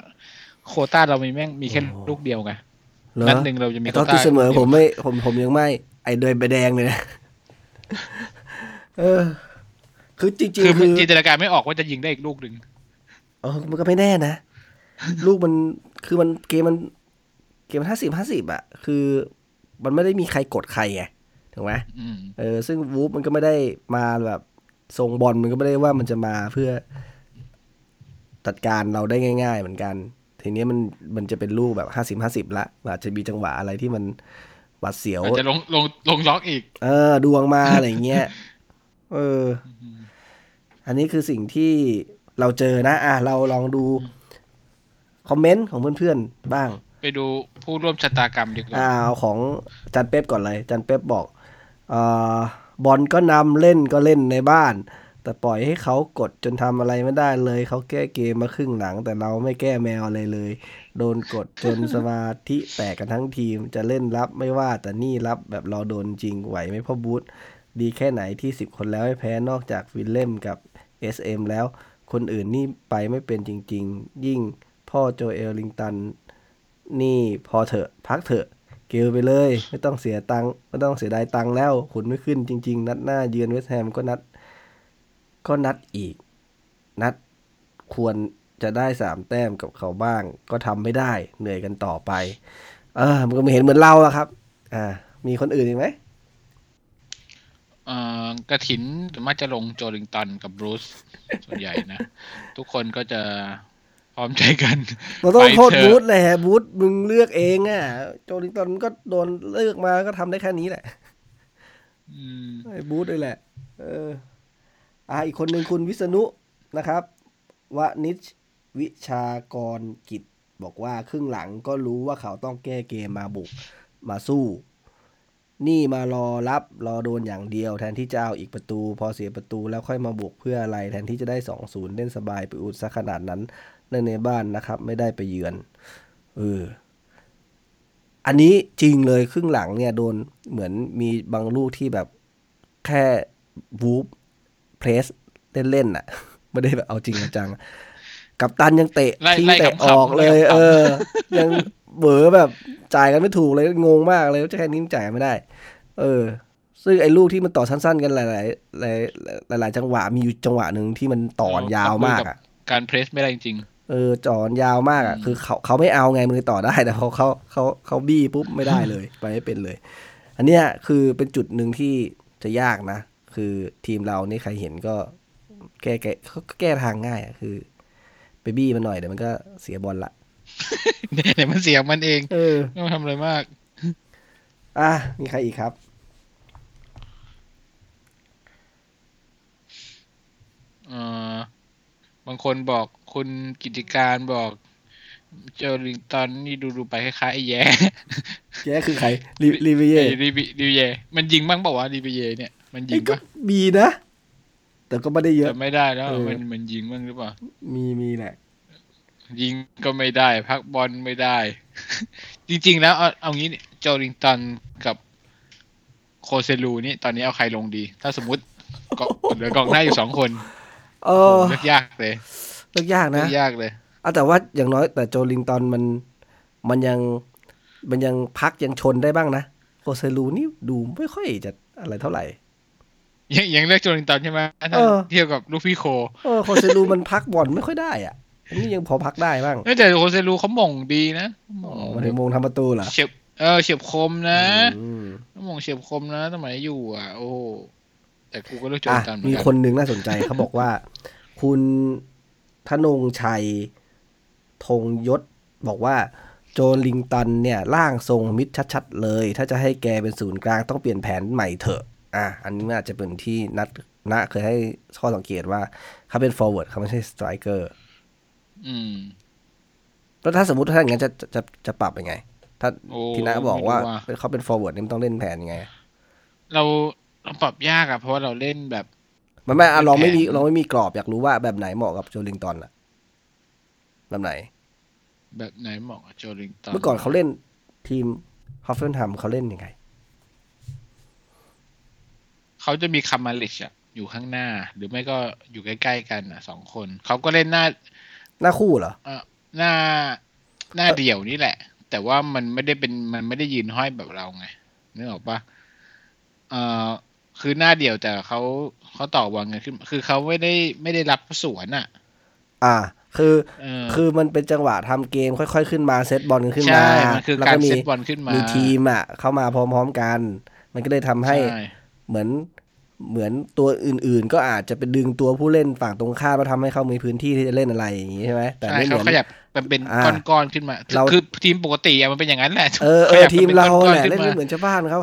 โควต้าเรามีแม่งมีแค่โอ้ลูกเดียวไงเหรอนัดหนึ่งเราจะมีไอ้ตอนโควต้าที่เสมอผมไม่ผมผมยังไม่ ไอ้เดินไปแดงเลยนะเออ คือจริงคือๆคือจินตนาการไม่ออกว่าจะยิงได้อีกลูกหนึ่งเออมันก็ไม่แน่นะลูกมันคือมันเกมมัน เกมห้าสิบห้าสิบอะคือ มันไม่ได้มีใครกดใครไง ถูกไหมอืมเออซึ่งวูฟมันก็ไม่ได้มาแบบทรงบอลมันก็ไม่ได้ว่ามันจะมาเพื่อจัดการเราได้ง่าย ๆ เหมือนกัน ทีนี้มันมันจะเป็นลูกแบบห้าสิบห้าสิบละอาจจะมีจังหวะอะไรที่มันหวัดเสียวอาจจะลงลงลงล็อกอีก เออ ดวงมาอะไรเงี้ยเออ อันนี้คือสิ่งที่เราเจอนะ อะ เราลองดู คอมเมนต์ของเพื่อนๆ บ้าง ไปดูผู้ร่วมชะตากรรมดีกว่าอ่าเอาของจันเป๊ปก่อนเลย จันเป๊ปบอกเอ่อ บอลก็นำเล่นก็เล่นในบ้าน แต่ปล่อยให้เขากดจนทำอะไรไม่ได้เลย เขาแก้เกมมาครึ่งหลัง แต่เราไม่แก้แมวอะไรเลย โดนกดจนสมาธิแตกกันทั้งทีมจะเล่นรับไม่ว่าแต่นี่รับแบบเราโดนจริงไหวไหมพ่อบูธดีแค่ไหนที่สิบคนแล้วให้แพ้นอกจากวิลเล่มกับ SM แล้วคนอื่นนี่ไปไม่เป็นจริง ๆ ยิ่งพ่อโจเอลลิงตัน นี่พอเถอะ พักเถอะ เกลไปเลย ไม่ต้องเสียตังค์ไม่ต้องเสียดายตังค์แล้วขุนไม่ขึ้นจริง ๆ นัดหน้าเยือนเวสต์แฮมก็นัด ก็นัดอีก นัดควรจะได้สามแต้มกับเขาบ้าง ก็ทำไม่ได้ เหนื่อยกันต่อไป เออมันก็ไม่เห็นเหมือนเราอะครับ อ่า มีคนอื่นอีกไหมเอ่อกระถินส่นมากจะลงโจลิงตันกับบรูซส่วนใหญ่นะ ทุกคนก็จะ อมใจกัน เราต้องไปโทษเถอะบูธแหละบูธมึงเลือกเองอะโจลิงตันก็โดนเลือกมาก็ทำได้แค่นี้แหละอืมไอ้บูธเลยแหละ เออ อ่าอีกคนหนึ่งคุณวิษณุนะครับวนิชวิชากรกิจบอกว่าครึ่งหลังก็รู้ว่าเขาต้องแก้เกมมาบุกมาสู้ นี่มารอรับรอโดนอย่างเดียวแทนที่จะเอาอีกประตู พอเสียประตูแล้วค่อยมาบุกเพื่ออะไร แทนที่จะได้สองศูนย์เล่นสบายไปอุดซะขนาดนั้น เล่นในบ้านนะครับ ไม่ได้ไปเยือนเอออันนี้จริงเลยครึ่งหลังเนี่ยโดนเหมือนมีบางลูกที่แบบแค่วูฟเพรสเล่นๆน่ะ ไม่ได้แบบเอาจริงเอาจังกับตันยังเตะไล่ทิ้งไล่เตะขำๆออกเลยไล่ขำๆเออ ยังเบอแบบจ่ายกันไม่ถูกเลยงงมากเลยว่าจะแค่นี้จ่ายไม่ได้ เออ ซึ่งไอ้ลูกที่มันต่อสั้น ๆ กันหลาย ๆ หลายๆหลายๆจังหวะมีอยู่จังหวะหนึ่งที่มันต่อนยาวมากอะการเพรสไม่ได้จริง เออจอนยาวมากอะอืมคือเขาเขาไม่เอาไงมือต่อได้แต่เขาเขาเขาเขาบี้ปุ๊บไม่ได้เลย ไปไม่เป็นเลย อันเนี้ยคือเป็นจุดหนึ่งที่จะยากนะ คือทีมเรานี่ใครเห็นก็ แก้แก้เขาก็แก้ทางง่ายอะคือ ไปบี้มันหน่อยเดี๋ยวมันก็เสียบอลละๆเนี่ยมันเสียงมันเองเออไม่ต้องทำอะไรมาก อะมีใครอีกครับเอ่อบางคนบอกคุณกิจการบอกโจลิงตันนี่ดูดูๆไปคล้ายๆไอ้แย่แกคือใครรีรีวิเย่ไอ้รีบิรีบิเยมันยิงบ้างเปล่าวะรีบิเยเนี่ยมันยิเอ้ยงก็ปะมีนะ แต่ก็ไม่ได้เยอะแต่ไม่ได้แล้วเออมันมันยิงบ้างหรือเปล่า มีมีแหละ ยิงก็ไม่ได้ พักบอลไม่ได้ จริง ๆ แล้วเอาเอางี้เนี่ยโจลิงตันกับโคเซลูนี่ตอนนี้เอาใครลงดี ถ้าสมมติก็เหลือกองหน้าอยู่สองคน เอโอ้อเลือกยากเลยเลือกยากนะเลือกยากเลยอะแต่ว่าอย่างน้อยแต่โจลิงตันมันมันยังมันยังพักยังชนได้บ้างนะโคเซลูนี่ดูไม่ค่อยจะอะไรเท่าไหร่ ยังยังเลือกโจลิงตันใช่ไหมถ้าเออเทียบกับลูกพี่โคเออโคเซลูมันพักบอลไม่ค่อยได้อะอันนี้ยังพอพักได้บ้างเอ้ยแต่โคเซลูเขาโหม่งดีนะอ๋อมันถึงโหม่งทำประตูเหรอเฉียบเออเฉียบคมนะอืมโหม่งเฉียบคมนะสมัยอยู่อะ โอ้โห แต่กูก็เลือกโจอะลิงตันเหมือมีนกันคนหนึ่งน่าสนใจเขาบอกว่า คุณธนงชัยธงยศบอกว่าโจลิงตันเนี่ยร่างทรงมิดชัดๆเลย ถ้าจะให้แกเป็นศูนย์กลางต้องเปลี่ยนแผนใหม่เถอะ อะ อันนี้มันอาจจะเป็นที่นัดนะเคยให้ข้อสังเกตว่าเขาเป็น forward เขาไม่ใช่ striker อืม แล้วถ้าสมมติถ้าอย่างนั้นจะจะจะจะปรับยังไง ถ้าโอ้ทีนะบอกว่าไม่รู้ว่ะเขาเป็น forward นี่มันต้องเล่นแผนยังไง เรา เราปรับยากอะเพราะว่าเราเล่นแบบมันไม่อะลองไม่มีแผนลองไม่มีกรอบอยากรู้ว่าแบบไหนเหมาะกับโจลิงตันอะแบบไหน แบบไหนเหมาะกับโจลิงตันเมื่อก่อนเขาเล่นทีมฮอฟเฟนฮัมเขาเล่นยังไงเขาจะมีครามาริชอะอยู่ข้างหน้า หรือไม่ก็อยู่ใกล้ๆกันอะสองคน เขาก็เล่นหน้า หน้าคู่เหรอเอ่อหน้าหน้าเดี่ยวนี่แหละ แต่ว่ามันไม่ได้เป็นมันไม่ได้ยืนห้อยแบบเราไงนึกออกปะเอ่อ คือหน้าเดี่ยวแต่เขาเขาต่อบอลกันขึ้น คือเขาไม่ได้ไม่ได้รับสวนอะอ่า คือเออคือมันเป็นจังหวะทำเกมค่อยๆขึ้นมาเซตบอลกันขึ้นมาใช่มันคือแล้วการก็มีเซตบอลขึ้นมามีทีมอะ เข้ามาพร้อมๆกัน มันก็เลยทำให้ช่เหมือนเหมือนตัวอื่นๆ ก็อาจจะไปดึงตัวผู้เล่นฝั่งตรงข้ามแล้วทำให้เขามีพื้นที่ที่จะเล่นอะไรอย่างงี้ใช่ไหมแต่ใช่ไม่เหเขามือนขยับมันเป็นอ่าก้อนๆขึ้นมาเราคือทีมปกติอะมันเป็นอย่างนั้นแหละเออเอขอยับทีมป็นเราก้อนแหละๆขึ้เล่นมาไม่เหมือนชาวบ้านเขา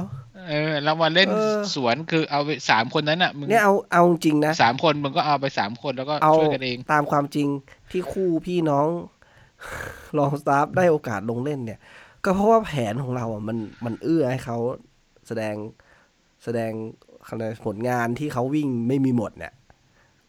เออเรามาเล่นเออสวนคือเอาไปสามคนนั้นอะมึงเนี่ยเอาเอาจริงนะสามคนมึงก็เอาไปสามคนแล้วก็เอาช่วยกันเอง ตามความจริงที่คู่พี่น้องรองสตาฟได้โอกาสลงเล่นเนี่ย ก็เพราะว่าแผนของเราอะมันมันเอื้อให้เขาแสดงแสดงคะแนนผลงานที่เขาวิ่งไม่มีหมดเนี่ย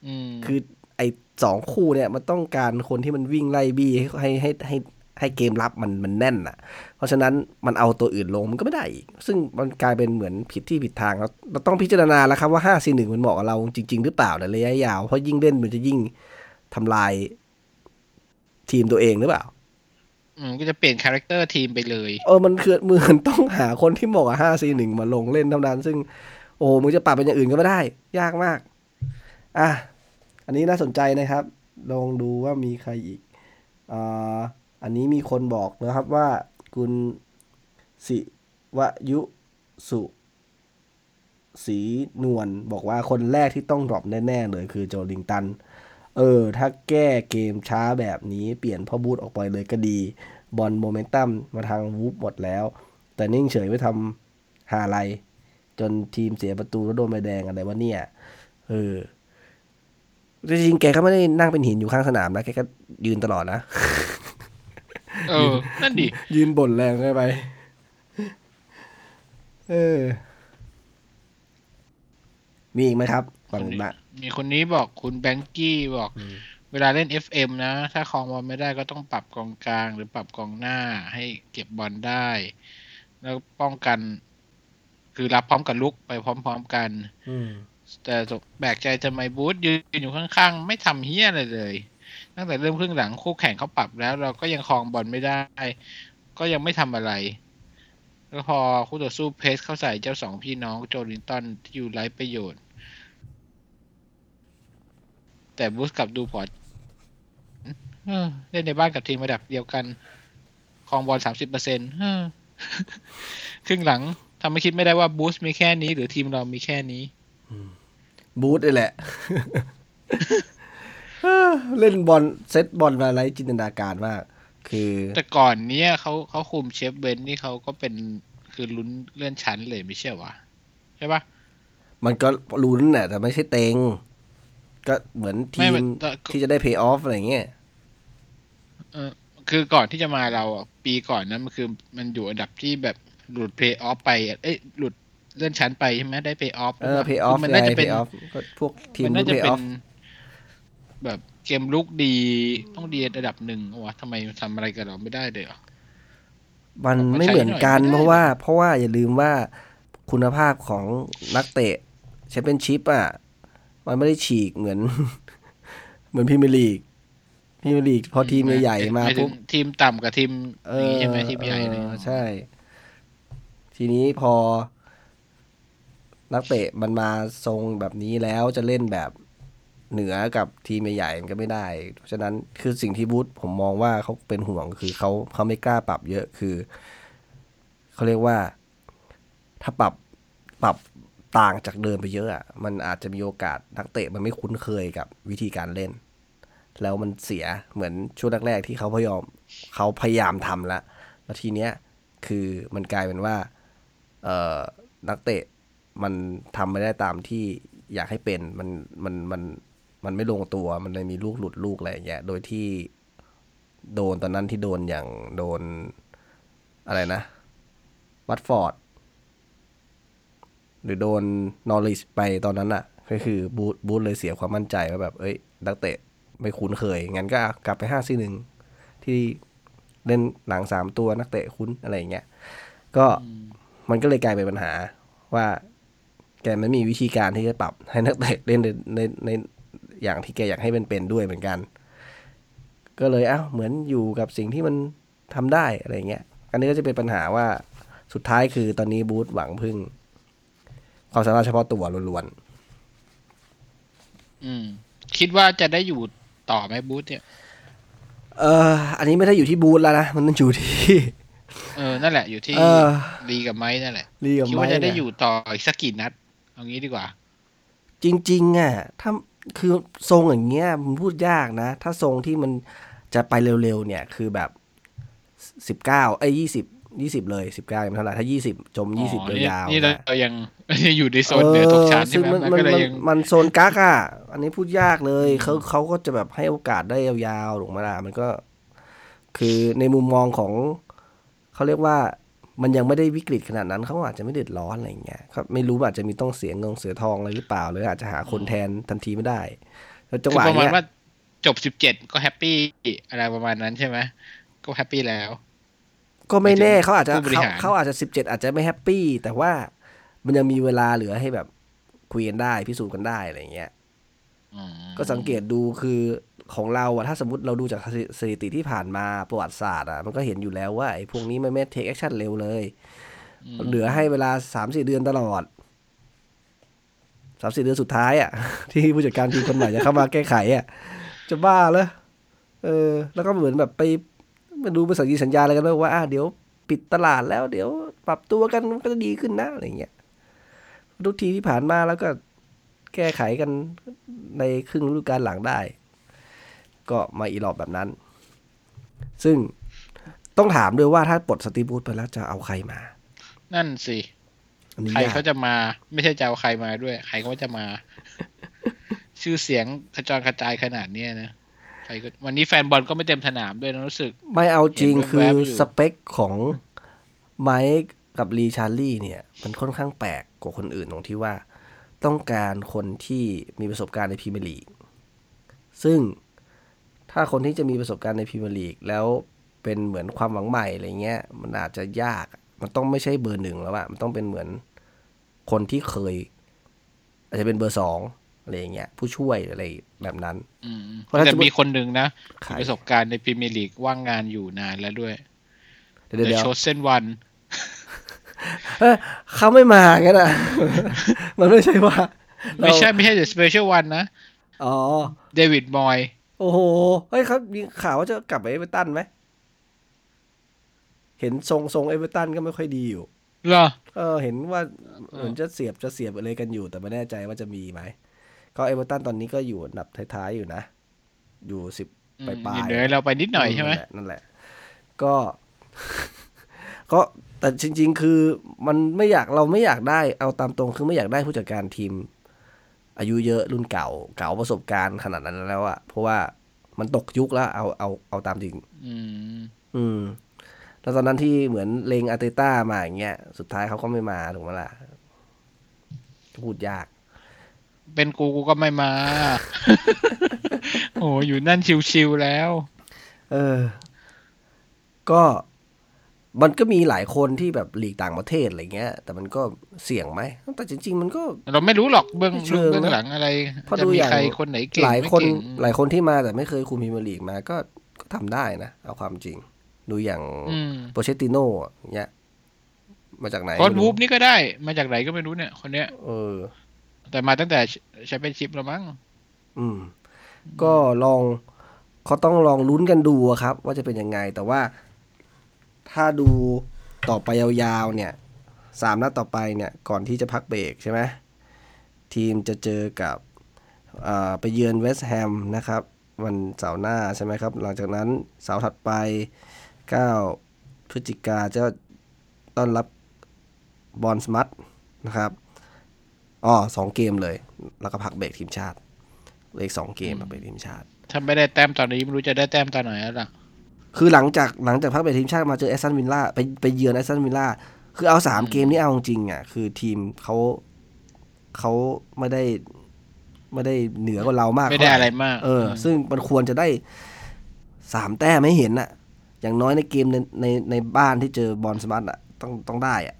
อืมคือไอ้สองคู่เนี่ยมันต้องการคนที่มันวิ่งไล่บี้ให้ให้ให้ ให้ให้เกมรับมันมันแน่นอะ เพราะฉะนั้นมันเอาตัวอื่นลงมันก็ไม่ได้อีก ซึ่งมันกลายเป็นเหมือนผิดที่ผิดทางเราเราต้องพิจารณาแล้วครับว่า5 4 1มันเหมาะกับเราจริง ๆ หรือเปล่าในระยะยาว เพราะยิ่งเล่นมันจะยิ่งทำลายทีมตัวเองหรือเปล่า อืมก็จะเปลี่ยน character ทีมไปเลย เออมันคือเหมือนต้องหาคนที่เหมาะกับห้าสี่หนึ่งมาลงเล่นเท่านั้น ซึ่งโอ้โหมึงจะปรับเป็นอย่างอื่นก็ไม่ได้ ยากมาก อะ อันนี้น่าสนใจนะครับ ลองดูว่ามีใครอีกอ่า อันนี้มีคนบอกนะครับว่าคุณสิวยุสุสีนวลบอกว่าคนแรกที่ต้อง drop แน่ๆเลยคือโจลิงตัน เออ ถ้าแก้เกมช้าแบบนี้เปลี่ยนพ่อบูธออกไปเลยก็ดี บอลโมเมนตัมมาทางวูฟหมดแล้ว แต่นิ่งเฉยไม่ทำหาอะไรจนทีมเสียประตูแล้วโดนใบแดงอะไรวะเนี่ย เออ จริงๆ แกก็ไม่ได้นั่งเป็นหินอยู่ข้างสนามนะ แกก็ยืนตลอดนะ เออ นั่นดิ ยืนบ่นแรงไป เออ มีอีกไหมครับฝั่งละมีคนนี้บอกคุณแบงกี้บอก เวลาเล่น FM นะ ถ้าครองบอลไม่ได้ก็ต้องปรับกองกลาง หรือปรับกองหน้าให้เก็บบอลได้ แล้วป้องกัน คือรับพร้อมกับลุกไปพร้อม ๆกันอืมแต่แบกใจจะไมบูธยืนอยู่ข้างๆ ไม่ทำเฮี้ยอะไรเลย ตั้งแต่เริ่มครึ่งหลังคู่แข่งเขาปรับแล้ว เราก็ยังครองบอลไม่ได้ ก็ยังไม่ทำอะไรแล้วพอคู่ต่อสู้เพสเข้าใส่เจ้าสองพี่น้องโจลินตันที่อยู่ไร้ประโยชน์ แต่บูสกลับดูพอร์ตเล่นในบ้านกับทีมระดับเดียวกันครองบอลสามสิบเปอร์เซ็นต์ครึ่งหลังทำให้คิดไม่ได้ว่าบูสมีแค่นี้ หรือทีมเรามีแค่นี้บูธนี่แหละ เล่นบอลเซตบอลมาไรจินตนาการมาก คือ แต่ก่อนเนี้ยเขาเขาคุมเชฟเบนนี่เขาก็เป็นคือลุ้นเลื่อนชั้นเลยไม่ใช่วะใช่ปะมันก็ลุ้นแหละแต่ไม่ใช่เต็ง ก็เหมือนทีไม่มมันที่จะได้เพย์ออฟอะไรเงี้ยเออคือก่อนที่จะมาเราอะปีก่อนนั้นมันคือมันอยู่อันดับที่แบบหลุดเพย์ออฟไปอะเอ้ยหลุดเลื่อนชั้นไปใช่ไหมได้เพย์ออฟเออเพย์ออฟมันไงน่าจะเพเป็นย์ออฟก็พวกทีมมันลุ้น่านจะเพย์เป็อนอฟ แบบเกมลุกดีต้องดีระดับหนึ่งวะทำไมทำอะไรกับเราไม่ได้เลยเหรอมันออกมาไม่เหมือนกันใช้หน่อยไม่ได้เพราะว่า เพราะว่าอย่าลืมว่าคุณภาพของนักเตะแชมเปี้ยนชิพอะ มันไม่ได้ฉีกเหมือน เหมือนพรีเมียร์ลีกพรีเมียร์ลีกพอทีมใหญ่ๆมาหยถึปุ๊งบทีมต่ำกับทีมเอนี้อใช่ไหมทีมใหญ่เนี่ยเออใช่ ทีนี้พอ นักเตะมันมาทรงแบบนี้แล้วจะเล่นแบบ เหนือกับทีมใหญ่ๆมันก็ไม่ได้ เพราะฉะนั้นคือสิ่งที่บูธผมมองว่าเขาเป็นห่วงคือเขาเขาไม่กล้าปรับเยอะคือเขาเรียกว่าถ้าปรับปรับต่างจากเดิมไปเยอะอะมันอาจจะมีโอกาสนักเตะมันไม่คุ้นเคยกับวิธีการเล่น แล้วมันเสียเหมือนช่วงแรกๆที่เขาพยายามเขาพยายามทำแล้วแล้วทีเนี้ยคือมันกลายเป็นว่าเอ่อนักเตะมันทำไม่ได้ตามที่อยากให้เป็นมันมันมัน มันไม่ลงตัว มันเลยมีลูกหลุดลูกอะไรอย่างเงี้ย โดยที่โดนตอนนั้นที่โดนอย่างโดนอะไรนะ วัตฟอร์ด หรือโดนนอริชไปตอนนั้นอะก็คือบูธบูธเลยเสียความมั่นใจว่าแบบ เอ้ย นักเตะไม่คุ้นเคย งั้นก็กลับไปห้าซีหนึ่งที่เล่นหลังสามตัวนักเตะคุ้นอะไรอย่างเงี้ย ก็มันก็เลยกลายเป็นปัญหาว่าแกไม่มีวิธีการที่จะปรับให้นักเตะเล่นในในใน อย่างที่แกอยากให้เป็นเป็นด้วยเหมือนกัน ก็เลยเอ้าเหมือนอยู่กับสิ่งที่มันทำได้อะไรเงี้ย อันนี้ก็จะเป็นปัญหาว่าสุดท้ายคือตอนนี้บูธหวังพึ่ง ความสามารถเฉพาะตัวล้วนอืม คิดว่าจะได้อยู่ต่อไหมบูธเนี่ยๆเอออันนี้ไม่ได้อยู่ที่บูธแล้วนะ มันต้องอยู่ที่ เออ นั่นแหละ อยู่ที่เออลีกับไม้นั่นแหละลีกับคิดไม้ว่าจะได้เนี่อยู่ต่ออีกสักกี่นัด เอางี้ดีกว่า จริง ๆ อะ ถ้า คือทรงอย่างเงี้ยมันพูดยากนะ ถ้าทรงที่มันจะไปเร็วๆเนี่ย คือแบบสิบเก้าไอ้ยี่สิบยี่สิบเลยสิบเก้ายังไม่เท่าไหร่ถ้ายี่สิบจมยี่สิบอ๋อยาวๆนี่นะเรายังอยู่ในโซนเหนือตกชั้นใช่ซึ่งไหมมันมันมันก็เลยมันยังมันโซนกักอะอันนี้พูดยากเลยเขาเขาก็จะแบบให้โอกาสได้ยาวๆถูกไหมล่ะมันก็ คือในมุมมองของเขาเรียกว่า มันยังไม่ได้วิกฤตขนาดนั้นเขาอาจจะไม่เดือดร้อนอะไรอย่างเงี้ยครับไม่รู้ว่าอาจจะมีต้องเสียเงินเสียทองอะไรหรือเปล่าหรืออาจจะหาคนแทนทันทีไม่ได้แล้วจังหคือวะประมาณเนี้ยว่าจบสิบเจ็ดก็แฮปปี้อะไรประมาณนั้นใช่ไหมก็แฮปปี้แล้ว ก็ไม่แน่เขาอาจจะผู้บริเขาหารเขาอาจจะสิบเจ็ดอาจจะไม่ happy แต่ว่ามันยังมีเวลาเหลือให้แบบคุยกันได้พิสูจน์กันได้อะไรอย่างเงี้ยอืมก็สังเกตดูคือ ของเราอะถ้าสมมติเราดูจากสถิติที่ผ่านมาประวัติศาสตร์อะมันก็เห็นอยู่แล้วว่าไอ้พวกนี้มันไม่ take action เร็วเลย เหลือให้เวลาสามสี่เดือนตลอดสามสี่เดือนสุดท้ายอะที่ผู้จัดการทีมคนใหม่จะเข้ามาแก้ไขอะจะบ้าเลยเออ แล้วก็เหมือนแบบไปมาดูไปสัญญาสัญญาอะไรกันว่าอะเดี๋ยวปิดตลาดแล้ว เดี๋ยวปรับตัวกันมันก็จะดีขึ้นนะอะไรเงี้ยทุกทีที่ผ่านมาแล้วก็แก้ไขกันในครึ่งฤดูกาลหลังได้ ก็มาอีหลอบแบบนั้น ซึ่งต้องถามด้วยว่าถ้าปลดสตีฟบูธไปแล้วจะเอาใครมา นั่นสิอันนี้ใครยากเขาจะมา ไม่ใช่จะเอาใครมาด้วย ใครเขาจะมา ชื่อเสียงกระจรกระจายขนาดเนี้ยนะใครก็วันนี้แฟนบอลก็ไม่เต็มสนามด้วยนะรู้สึก ไม่เอาจริงเห็นคือแวบๆอยู่สเปคของไมค์กับลีชาร์นลี่เนี่ย มันค่อนข้างแปลกกว่าคนอื่นตรงที่ว่า ต้องการคนที่มีประสบการณ์ในพรีเมียร์ลีกซึ่ง ถ้าคนที่จะมีประสบการณ์ในพรีเมียร์ลีกแล้วเป็นเหมือนความหวังใหม่อะไรเงี้ย มันอาจจะยาก มันต้องไม่ใช่เบอร์หนึ่งแล้วอะมันต้องเป็นเหมือนคนที่เคย อาจจะเป็นเบอร์สองอะไรอย่างเงี้ย ผู้ช่วยอะไรแบบนั้นอืมเพราะถ้าแต่สมมุติมีคนหนึ่งนะใครประสบการณ์ในพรีเมียร์ลีกว่างงานอยู่นานแล้วด้วยเดี๋ยวเดี๋ยว chosen oneเอ้ยเขาไม่มากันอะ มันไม่ใช่ว่า ไม่ใช่ไม่ใช่ the special one นะ อ๋อ เดวิดมอยส์ โอ้โห เฮ้ยครับมีข่าวว่าจะกลับไปเอเวอร์ตันไหม เห็นทรงทรงเอเวอร์ตันก็ไม่ค่อยดีอยู่ เหรอ เออ เห็นว่าเหมือนจะเสียบจะเสียบอะไรกันอยู่ แต่ไม่แน่ใจว่าจะมีไหม ก็เอเวอร์ตันตอนนี้ก็อยู่อันดับท้ายๆอยู่นะ อยู่สิบอืมปลายอยู่ๆเหนือเราไปนิดหน่อยใช่ไหมนั่นแหละนั่นแหละ ก็ ก็แต่จริง ๆ คือมันไม่อยากเราไม่อยากได้เอาตามตรงคือไม่อยากได้ผู้จัดการทีม อายุเยอะรุ่นเก่า เก่าประสบการณ์ขนาดนั้นแล้วอะเพราะว่ามันตกยุคแล้ว เอาเอาเอาตามจริง อืม อืม แล้วตอนนั้นที่เหมือนเลงอาร์เตต้ามาอย่างเงี้ย สุดท้ายเขาก็ไม่มาถูกไหมล่ะ พูดยาก เป็นกูกูก็ไม่มา โอ้อยู่นั่นชิวๆแล้ว เออ ก็ มันก็มีหลายคนที่แบบหลีกต่างประเทศอะไรเงี้ย แต่มันก็เสี่ยงไหมแต่จริง ๆ มันก็ เราไม่รู้หรอกเบื้องไม่เชิงเบื้องนะหลังอะไรเพราะจะดูมีอย่างใครคนไหนเก่งหลายไม่คนเก่งหลายคนที่มาแต่ไม่เคยคุมพรีเมียร์ลีกมาก็ก็ทำได้นะเอาความจริง ดูอย่างอืมโปเชตติโน่เนี้ยมาจากไหนโค้ชไม่วูรู้ฟนี่ก็ได้ มาจากไหนก็ไม่รู้เนี่ย คนเนี้ยเออ แต่มาตั้งแต่แชมเปี้ยนชิพแล้วมั้งอืม ก็ลองเขาต้องลองลุ้นกันดูอะครับ ว่าจะเป็นยังไงแต่ว่า ถ้าดูต่อไปยาวๆเนี่ยสามนัดต่อไปเนี่ยก่อนที่จะพักเบรกใช่ไหมทีมจะเจอกับไปเยือนเวสต์แฮมนะครับ วันเสาร์หน้าใช่ไหมครับ หลังจากนั้นเสาร์ถัดไป 9 พฤศจิกาจะต้อนรับบอลสมัตนะครับอ๋อสองเกมเลย แล้วก็พักเบรกทีมชาติ เลขสองเกมพักเบรกทีมชาติ ถ้าไม่ได้แต้มตอนนี้ไม่รู้จะได้แต้มตอนไหนแล้วล่ะ คือหลังจากหลังจากพักเบรกทีมชาติมาเจอแอสตันวิลล่าไปไปเยือนแอสตันวิลล่าคือเอาสามเกมนี้เอาจริงๆอะ คือทีมเขาเขาไม่ได้ ไม่ได้เหนือกว่าเรามากไม่ได้เท่หอะไรมาก เออ ซึ่งมันควรจะได้สามแต้มไม่เห็นอะ อย่างน้อยในเกมในในในบ้านที่เจอบอลสมัตอะ ต้องต้องได้อะ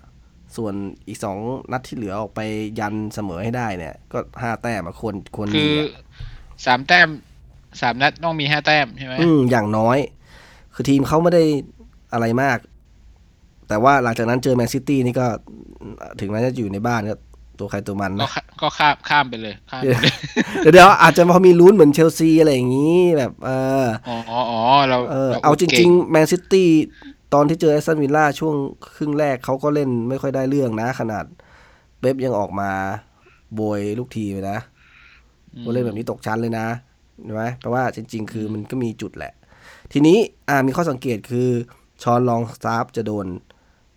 ส่วนอีกสองนัดที่เหลือออกไปยันเสมอให้ได้เนี่ย ก็ห้าแต้มอะควรควรคืมีออะสามแต้มสามนัดต้องมีห้าแต้มใช่ไหมอืมอย่างน้อย คือทีมเขาไม่ได้อะไรมาก แต่ว่าหลังจากนั้นเจอแมนซิตี้นี่ก็ถึงแม้จะอยู่ในบ้านก็ตัวใครตัวมันก็นะข้าก็ข้ามข้ามไปเลยข้ามไปเลยเดี๋ยวเดี๋ยวอาจจะพอมีลุ้นเหมือนเชลซีอะไรอย่างนี้แบบเอออ๋ออ๋อเราเออเราเอาจก่ริงๆแมนซิตี้ตอนที่เจอแอสตันวิลล่าช่วงครึ่งแรกเขาก็เล่นไม่ค่อยได้เรื่องนะ ขนาดเป๊ปยังออกมาโบยลูกทีมเลยนะอืมว่าเล่นแบบนี้ตกชั้นเลยนะใช่ไหมแปลว่าจริง ๆ คือมันก็มีจุดแหละ ทีนี้อ่ามีข้อสังเกตคือชอนลองสตาฟจะโดน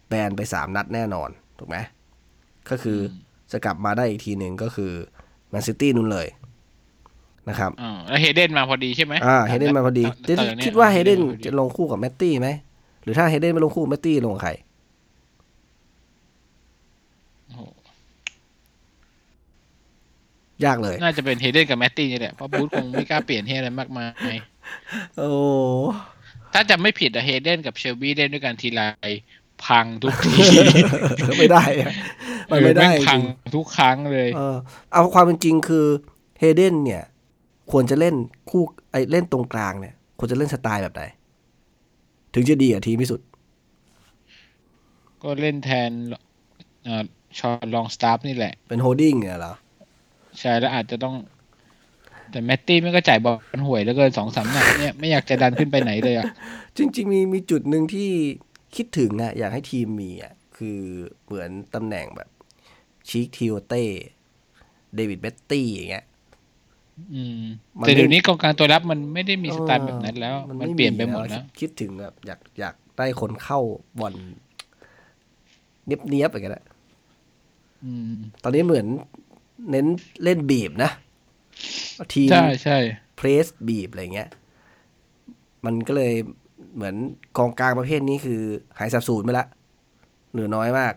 แบนไปสามนัดแน่นอน ถูกไหมก็คือจะกลับมาได้อีกทีหนึ่งก็คือแมนซิตี้นู่นเลยนะครับอ่าแล้วเฮเดนมาพอดีใช่ไหมอ่าเฮเดนมาพอดีตนตอนนี้ยคิดว่าเฮเดนมาพอจะลงคู่กับแมตตี้ไหม หรือถ้าเฮเดนไม่ลงคู่แมตตี้ลงกับใครโอ้โหยากเลย น่าจะเป็นเฮเดนกับแมตตี้นี่แหละเพราะบูธคงไม่กล้าเปลี่ยนให้อะไรมากมาย โอ้ถ้าจำไม่ผิดอะเฮเดนกับเชลบี้เล่นด้วยกันทีไรพังทุกทีไม่ได้อะมันไม่ได้เออแงพังจริงทุกครั้งเลย เออ เอาความเป็นจริงคือเฮเดนเนี่ย ควรจะเล่นคู่ไอเล่นตรงกลางเนี่ย ควรจะเล่นสไตล์แบบไหนถึงจะดีกับทีมที่สุด ก็เล่นแทนเอ่อชอนลองสตาฟนี่แหละ เป็น holding เนี่ยเหรอ ใช่แล้วอาจจะต้อง แต่แมตตี้ไม่ก็จ่ายบอลห่วยแล้วเกินสองสามนัดเนี่ยไม่อยากจะดันขึ้นไปไหนเลยอะ จริง ๆ มีมีจุดหนึ่งที่คิดถึงอะอยากให้ทีมมีอะคือเหมือนตำแหน่งแบบชีคทิโอเต้เดวิดแบตตี้อย่างเงี้ยอืมมันแต่เดี๋ยวไม่นี้กองกลางตัวรับมันไม่ได้มีสไตล์แบบนั้นแล้ว มันเปลี่ยนไปหมดแล้วคิดถึงแบบอยากอยากได้คนเข้าบอลเนียบเนียบๆอย่างเงี้ยอืมตอนนี้เหมือนเน้นเล่นบีบนะ ทีมใช่ใช่เพรสบีบอะไรเงี้ย มันก็เลยเหมือนกองกลางประเภทนี้คือ หายสับสูญไปละเหลือน้อยมาก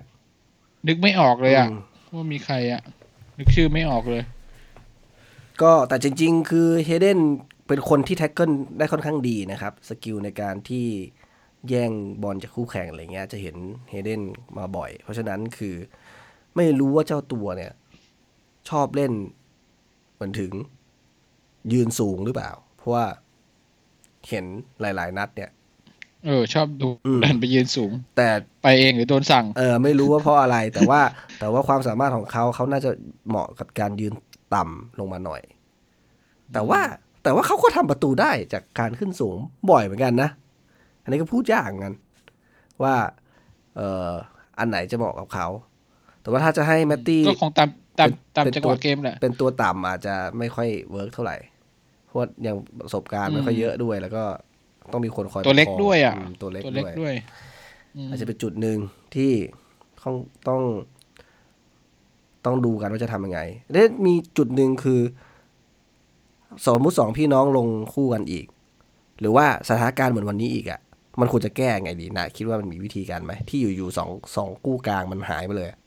นึกไม่ออกเลยอะอืมว่ามีใครอะ นึกชื่อไม่ออกเลย ก็แต่จริง ๆ คือเฮเดนเป็นคนที่ tackle ได้ค่อนข้างดีนะครับ skill ในการที่แย่งบอลจากคู่แข่งอะไรเงี้ย จะเห็นเฮเดนมาบ่อย เพราะฉะนั้นคือไม่รู้ว่าเจ้าตัวเนี่ย ชอบเล่นเห มือนถึงยืนสูงหรือเปล่า เพราะว่าเห็นหลาย ๆ นัดเนี่ย เออ ชอบดูอืมดันไปยืนสูง แต่ไปเองหรือโดนสั่ง เออ ไม่รู้ว่าเพราะอะไร แต่ว่า แต่ว่าความสามารถของเขาเขาน่าจะเหมาะกับการยืนต่ำลงมาหน่อย แต่ว่าแต่ว่าเขาก็ทำประตูได้จากการขึ้นสูงบ่อยเหมือนกันนะ อันนี้ก็พูดยากเหมือนกันว่า เอ่ออันไหนจะเหมาะกับเขา แต่ว่าถ้าจะให้แมตตี้ก็คงตาม ตามเป็นตามเป็นจังหตัววะเกมแหละเป็นตัวต่ำอาจจะไม่ค่อย work เท่าไหร่เพราะว่ายังประสบการณ์ไม่ค่อยเยอะด้วยแล้วก็ต้องมีคนคอยตัวเล็กประคองด้วยอะ ตัวเล็กตัวเล็กด้วยด้วยอืมอาจจะเป็นจุดหนึ่งที่ต้องต้อง ต้องดูกันว่าจะทำยังไงแล้วมีจุดหนึ่งคือสมมติสองพี่น้องลงคู่กันอีก หรือว่าสถานการณ์เหมือนวันนี้อีกอะ่ะ มันควรจะแก้ไงดีนะ คิดว่ามันมีวิธีการไหมที่อยู่ๆสองสองกู้กลางมันหายไปเลยอะ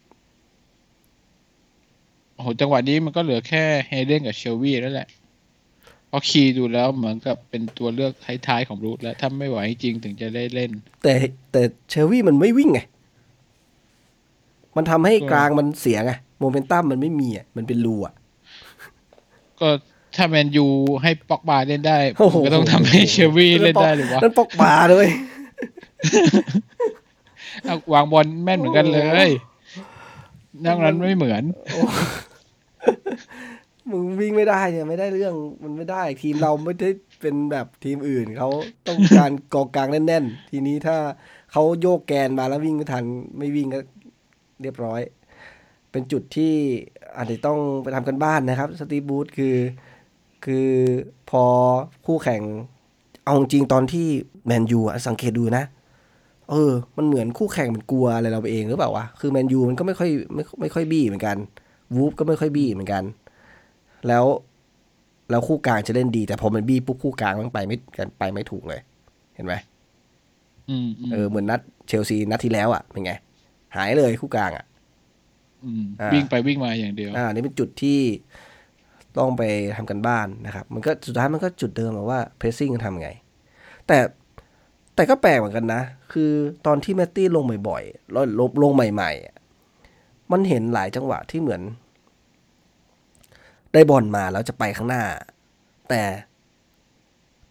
โอ้โหจังหวะนี้มันก็เหลือแค่เฮเดนกับเชลวีแล้วแหละเพราะคีย์ดูแล้วเหมือนกับเป็นตัวเลือกท้ายๆของบรูทแล้วถ้าไม่ไหวจริงถึงจะได้เล่น แต่แต่เชลวี่มันไม่วิ่งไง มันทำให้กลางมันเสียไงโมเมนตัมมันไม่มีอะมันเป็นรูอะก็ถ้าแมนยูให้ป็อกบาเล่นได้โอ้โหก็ต้องทำให้เชลวีเล่นได้หรือวะนั่นปอกบาเลยเอาวางบอลแม่นเหมือนกันเลยนอกนั้นไม่เหมือน มึงวิ่งไม่ได้เนี่ยไม่ได้เรื่องมันไม่ได้ ทีมเราไม่ได้เป็นแบบทีมอื่นเขาต้องการกองกลางแน่นๆ ทีนี้ถ้าเขาโยกแกนมาแล้ววิ่งไม่ทัน ไม่วิ่งก็เรียบร้อย เป็นจุดที่อาจจะต้องไปทำกันบ้านนะครับ สตีบูธคือ คือพอคู่แข่ง เอาจริงตอนที่แมนยูอะสังเกตดูนะ เออ มันเหมือนคู่แข่งมันกลัวอะไรเราไปเองหรือเปล่าวะคือแมนยูมันก็ไม่ค่อยไม่ไม่ค่อยบี้เหมือนกัน วูฟก็ไม่ค่อยบี้เหมือนกัน แล้วแล้วคู่กลางจะเล่นดี แต่พอมันบี้ปุ๊บคู่กลางมันไปไม่กันไปไม่ถูกเลย เห็นไหมอืมอืมเออเหมือนนัดเชลซีนัดที่แล้วอะเป็นไง หายเลยคู่กลางอะมอ่าวิ่งไปวิ่งมาอย่างเดียว อ่านี่เป็นจุดที่ต้องไปทำกันบ้านนะครับ มันก็สุดท้ายมันก็จุดเดิมอะว่าเพรสซิ่งทำไง แต่แต่ก็แปลกเหมือนกันนะ คือตอนที่แมตตี้ลงบ่อยๆแล้วลงลงใหม่ๆอะ มันเห็นหลายจังหวะที่เหมือน ได้บอลมาแล้วจะไปข้างหน้า แต่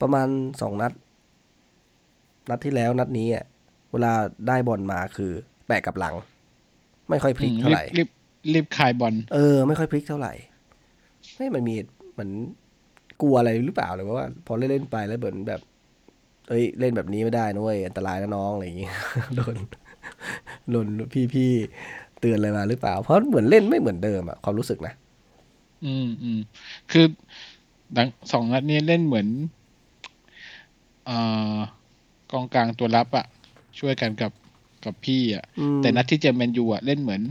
ประมาณสองนัด นัดที่แล้วนัดนี้อะเวลาได้บอลมาคือแปะกับหลัง ไม่ค่อยพลิกเท่าไหร่รีบรีบคายบอลเออ ไม่ค่อยพลิกเท่าไหร่ไม่มันมีเหมือนกลัวอะไรหรือเปล่าหรือว่า พอเล่นเล่นๆไปแล้วเหมือนแบบ เอ้ยเล่นแบบนี้ไม่ได้นะเว้ยอันตรายนะน้องอะไรอย่างเงี้ยโดนโดนพี่พี่ๆ เตือนอะไรมาหรือเปล่า เพราะเหมือนเล่นไม่เหมือนเดิมอะความรู้สึกนะ อืมอืมคือดังสองนัดนี้เล่นเหมือนเอ่อกองกลางตัวรับอะช่วยกันกับกับพี่อะอืมแต่นัดที่เจอแมนยูอะเล่นเหมือน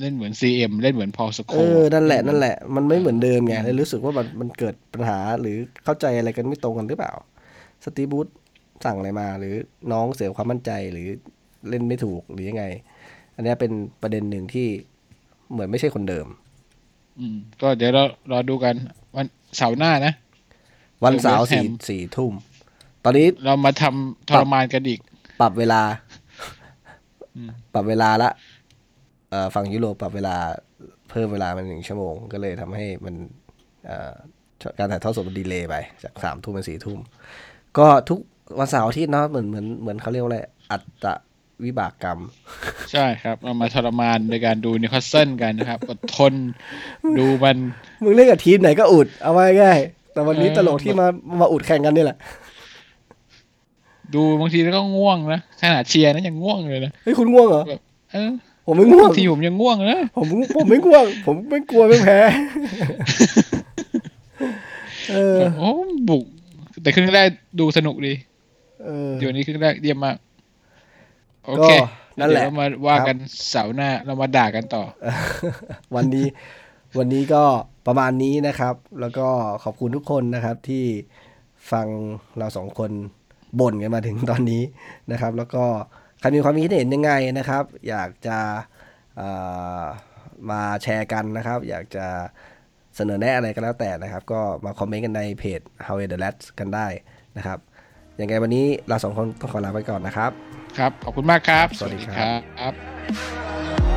เล่นเหมือนซีเอ็มเล่นเหมือนพอลสโคเออนั่นแหละนั่นแหละมันไม่เหมือนเดิมไงเลยรู้สึกว่ามันมันเกิดปัญหาหรือเข้าใจอะไรกันไม่ตรงกันหรือเปล่า สตีฟบูธสั่งอะไรมา หรือน้องเสียความมั่นใจหรือเล่นไม่ถูกหรือยังไง อันเนี้ยเป็นประเด็นหนึ่งที่เหมือนไม่ใช่คนเดิม อืม ก็เดี๋ยวเรารอดูกัน วันเสาร์หน้านะ วันเสาร์ West สี่ Ham สี่ทุ่ม ตอนนี้เรามาทำทรมานกันอีก ปรับเวลาอืมปรับเวลาละเอ่อฝั่งยุโรปปรับเวลาเพิ่มเวลามาหนึ่งชั่วโมง ก็เลยทำให้มันเอ่อการถ่ายทอดสดมัน delay ไป จากสามทุ่มเป็นสี่ทุ่ม ก็ทุกวันเสาร์อาทิตย์เนาะเหมือนเหมือนเหมือนเขาเรียกว่าอะไรอัต วิบากกรรม ใช่ครับ เรามาทรมานในการดูนิวคาสเซิลกันนะครับอดทนดูมัน มึงเล่นกับทีมไหนก็อุด เอาไว้ง่ายๆแต่วันนี้เออตลกที่มามาอุดแข่งกันนี่แหละ ดูบางทีแล้วก็ง่วงนะขนาดเชียร์นะยังง่วงเลยนะเฮ้ยคุณง่วงเหรอแบบเออผมไม่ง่วงบางทีผมยังง่วงนะผมผมไม่ง่วง ผมไม่กลัวไม่แพ้เออแบบโอ้บุก แต่ครึ่งแรกดูสนุกดีเออเดี๋ยวนี้ครึ่งแรกเยี่ยมมาก โอก็เคนั่นแหละเดี๋ยวเรามาว่ากันเสาร์หน้าเรามาด่ากันต่อ วันนี้วันนี้ก็ประมาณนี้นะครับ แล้วก็ขอบคุณทุกคนนะครับที่ฟังเราสองคนบ่นกันมาถึงตอนนี้นะครับ แล้วก็ใครมีความคิดเห็นยังไงนะครับ อยากจะเอ่อมาแชร์กันนะครับ อยากจะเสนอแนะอะไรก็แล้วแต่นะครับ ก็มาคอมเมนต์กันในเพจ How the Lads กันได้นะครับยังไงวันนี้เราสองคนต้องขอลาไปก่อนนะครับ ครับ ขอบคุณมากครับ สวัสดีครับ